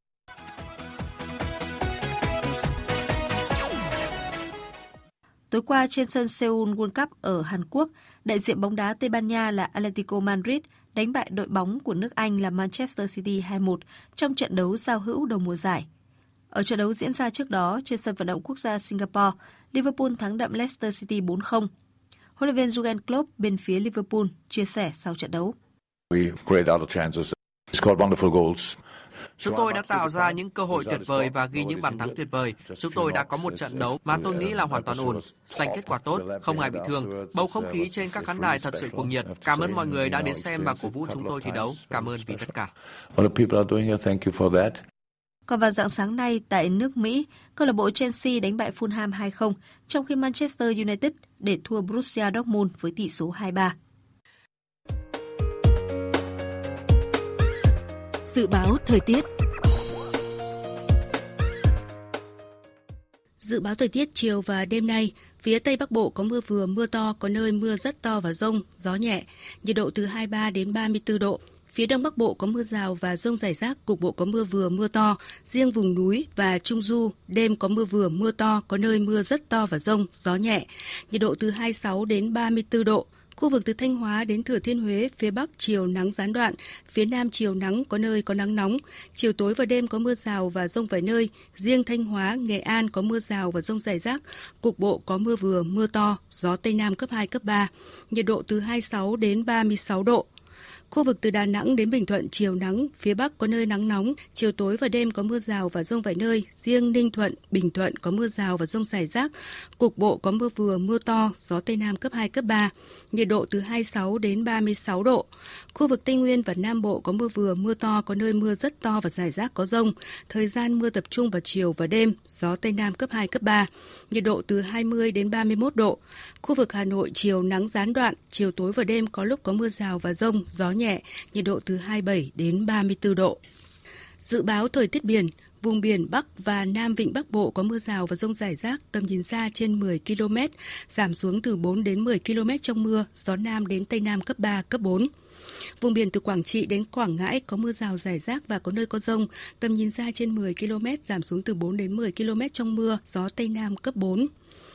Tối qua trên sân Seoul World Cup ở Hàn Quốc, đại diện bóng đá Tây Ban Nha là Atletico Madrid đánh bại đội bóng của nước Anh là Manchester City 2-1 trong trận đấu giao hữu đầu mùa giải. Ở trận đấu diễn ra trước đó trên sân vận động quốc gia Singapore, Liverpool thắng đậm Leicester City 4-0. Huấn luyện viên Jurgen Klopp bên phía Liverpool chia sẻ sau trận đấu. Chúng tôi đã tạo ra những cơ hội tuyệt vời và ghi những bàn thắng tuyệt vời. Chúng tôi đã có một trận đấu mà tôi nghĩ là hoàn toàn ổn. Giành kết quả tốt, không ai bị thương. Bầu không khí trên các khán đài thật sự cuồng nhiệt. Cảm ơn mọi người đã đến xem và cổ vũ chúng tôi thi đấu. Cảm ơn vì tất cả. Còn vào dạng sáng nay tại nước Mỹ, câu lạc bộ Chelsea đánh bại Fulham 2-0, trong khi Manchester United để thua Borussia Dortmund với tỷ số 2-3. Dự báo thời tiết Dự báo thời tiết chiều và đêm nay, phía Tây Bắc Bộ có mưa vừa, mưa to, có nơi mưa rất to và rông, gió nhẹ, nhiệt độ từ 23 đến 34 độ. Phía Đông Bắc Bộ có mưa rào và rông rải rác, cục bộ có mưa vừa mưa to. Riêng vùng núi và Trung Du, đêm có mưa vừa mưa to, có nơi mưa rất to và rông, gió nhẹ. Nhiệt độ từ 26 đến 34 độ. Khu vực từ Thanh Hóa đến Thừa Thiên Huế, phía Bắc chiều nắng gián đoạn, phía Nam chiều nắng có nơi có nắng nóng, chiều tối và đêm có mưa rào và rông vài nơi, riêng Thanh Hóa, Nghệ An có mưa rào và rông rải rác, cục bộ có mưa vừa, mưa to, gió Tây Nam cấp 2, cấp 3, nhiệt độ từ 26 đến 36 độ. Khu vực từ Đà Nẵng đến Bình Thuận chiều nắng, phía Bắc có nơi nắng nóng, chiều tối và đêm có mưa rào và rông vài nơi, riêng Ninh Thuận, Bình Thuận có mưa rào và rông rải rác, cục bộ có mưa vừa mưa to, gió Tây Nam cấp 2, cấp 3, nhiệt độ từ 26 đến 36 độ. Khu vực Tây Nguyên và Nam Bộ có mưa vừa mưa to, có nơi mưa rất to và rải rác có rông, thời gian mưa tập trung vào chiều và đêm, gió Tây Nam cấp 2, cấp 3, nhiệt độ từ 20 đến 31 độ. Khu vực Hà Nội chiều nắng gián đoạn, chiều tối và đêm có lúc có mưa rào và rông, gió nhẹ, nhiệt độ từ 27 đến 34 độ. Dự báo thời tiết biển, Vùng biển Bắc và Nam Vịnh Bắc Bộ có mưa rào và rông rải rác, tầm nhìn xa trên 10 km, giảm xuống từ 4 đến 10 km trong mưa, gió Nam đến Tây Nam cấp 3, cấp 4. Vùng biển từ Quảng Trị đến Quảng Ngãi có mưa rào rải rác và có nơi có rông, tầm nhìn xa trên 10 km, giảm xuống từ 4 đến 10 km trong mưa, gió Tây Nam cấp 4.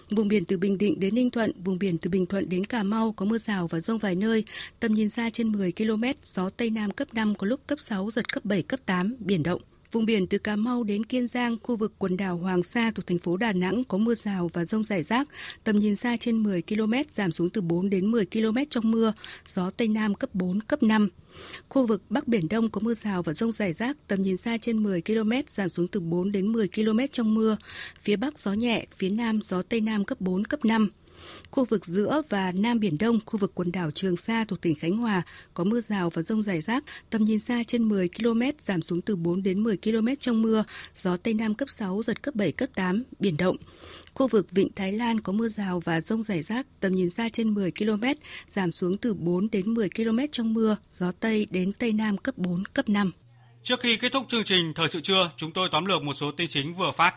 Vùng biển từ Bình Định đến Ninh Thuận, vùng biển từ Bình Thuận đến Cà Mau có mưa rào và rông vài nơi, tầm nhìn xa trên 10 km, gió Tây Nam cấp 5 có lúc cấp 6, giật cấp 7, cấp 8, biển động. Vùng biển từ Cà Mau đến Kiên Giang, khu vực quần đảo Hoàng Sa thuộc thành phố Đà Nẵng có mưa rào và rông rải rác, tầm nhìn xa trên 10 km, giảm xuống từ 4 đến 10 km trong mưa, gió Tây Nam cấp 4, cấp 5. Khu vực Bắc Biển Đông có mưa rào và rông rải rác, tầm nhìn xa trên 10 km, giảm xuống từ 4 đến 10 km trong mưa. Phía Bắc gió nhẹ, phía Nam gió Tây Nam cấp 4, cấp 5. Khu vực giữa và Nam Biển Đông, khu vực quần đảo Trường Sa thuộc tỉnh Khánh Hòa có mưa rào và rông rải rác, tầm nhìn xa trên 10 km, giảm xuống từ 4 đến 10 km trong mưa, gió Tây Nam cấp 6, giật cấp 7, cấp 8, biển động. Khu vực Vịnh Thái Lan có mưa rào và rông rải rác, tầm nhìn xa trên 10 km, giảm xuống từ 4 đến 10 km trong mưa, gió Tây đến Tây Nam cấp 4, cấp 5. Trước khi kết thúc chương trình Thời sự trưa, chúng tôi tóm lược một số tin chính vừa phát.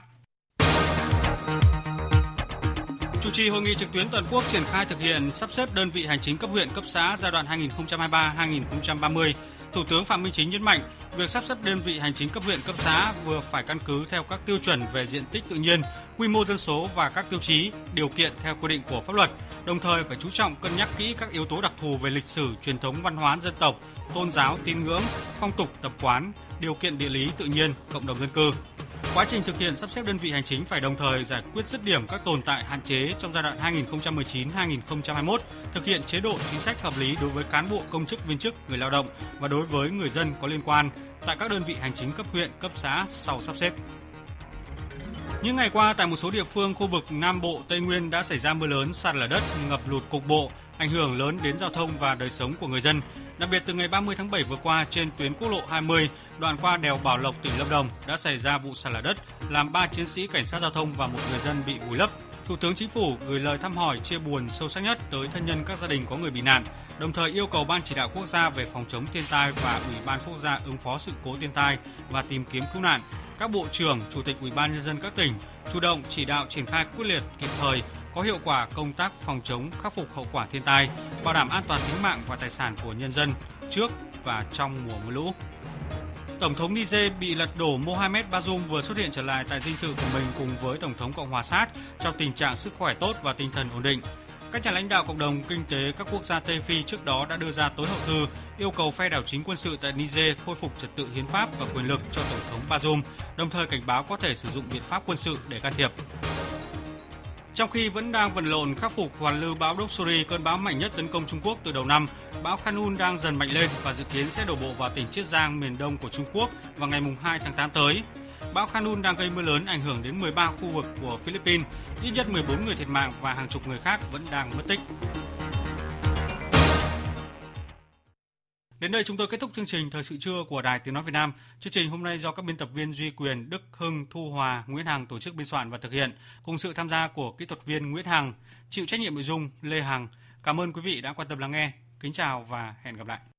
Trì hội nghị trực tuyến toàn quốc triển khai thực hiện sắp xếp đơn vị hành chính cấp huyện, cấp xã giai đoạn 2023-2030 Thủ tướng Phạm Minh Chính nhấn mạnh, việc sắp xếp đơn vị hành chính cấp huyện, cấp xã vừa phải căn cứ theo các tiêu chuẩn về diện tích tự nhiên, quy mô dân số và các tiêu chí, điều kiện theo quy định của pháp luật, đồng thời phải chú trọng cân nhắc kỹ các yếu tố đặc thù về lịch sử, truyền thống văn hóa dân tộc, tôn giáo, tín ngưỡng, phong tục, tập quán, điều kiện địa lý tự nhiên, cộng đồng dân cư. Quá trình thực hiện sắp xếp đơn vị hành chính phải đồng thời giải quyết dứt điểm các tồn tại hạn chế trong giai đoạn 2019-2021, thực hiện chế độ chính sách hợp lý đối với cán bộ công chức viên chức, người lao động và đối với người dân có liên quan tại các đơn vị hành chính cấp huyện, cấp xã sau sắp xếp. Những ngày qua, tại một số địa phương khu vực Nam Bộ, Tây Nguyên đã xảy ra mưa lớn, sạt lở đất, ngập lụt cục bộ, ảnh hưởng lớn đến giao thông và đời sống của người dân. Đặc biệt từ ngày 30 tháng 7 vừa qua trên tuyến quốc lộ 20 đoạn qua đèo Bảo Lộc tỉnh Lâm Đồng đã xảy ra vụ sạt lở đất làm 3 chiến sĩ cảnh sát giao thông và một người dân bị vùi lấp. Thủ tướng Chính phủ gửi lời thăm hỏi chia buồn sâu sắc nhất tới thân nhân các gia đình có người bị nạn, đồng thời yêu cầu Ban chỉ đạo quốc gia về phòng chống thiên tai và Ủy ban quốc gia ứng phó sự cố thiên tai và tìm kiếm cứu nạn, các bộ trưởng, chủ tịch Ủy ban nhân dân các tỉnh chủ động chỉ đạo triển khai quyết liệt kịp thời có hiệu quả công tác phòng chống khắc phục hậu quả thiên tai, bảo đảm an toàn tính mạng và tài sản của nhân dân trước và trong mùa mưa lũ. Tổng thống Niger bị lật đổ Mohamed Bazoum vừa xuất hiện trở lại tại dinh thự của mình cùng với Tổng thống Cộng hòa Sát trong tình trạng sức khỏe tốt và tinh thần ổn định. Các nhà lãnh đạo cộng đồng kinh tế các quốc gia Tây Phi trước đó đã đưa ra tối hậu thư yêu cầu phe đảo chính quân sự tại Niger khôi phục trật tự hiến pháp và quyền lực cho Tổng thống Bazoum, đồng thời cảnh báo có thể sử dụng biện pháp quân sự để can thiệp. Trong khi vẫn đang vật lộn khắc phục hoàn lưu bão Doksuri, cơn bão mạnh nhất tấn công Trung Quốc từ đầu năm, bão Khanun đang dần mạnh lên và dự kiến sẽ đổ bộ vào tỉnh Chiết Giang miền đông của Trung Quốc vào ngày 2 tháng 8 tới. Bão Khanun đang gây mưa lớn ảnh hưởng đến 13 khu vực của Philippines, ít nhất 14 người thiệt mạng và hàng chục người khác vẫn đang mất tích. Đến đây chúng tôi kết thúc chương trình Thời sự trưa của Đài Tiếng Nói Việt Nam. Chương trình hôm nay do các biên tập viên Duy Quyền, Đức Hưng, Thu Hòa, Nguyễn Hằng tổ chức biên soạn và thực hiện, cùng sự tham gia của kỹ thuật viên Nguyễn Hằng, chịu trách nhiệm nội dung Lê Hằng. Cảm ơn quý vị đã quan tâm lắng nghe. Kính chào và hẹn gặp lại.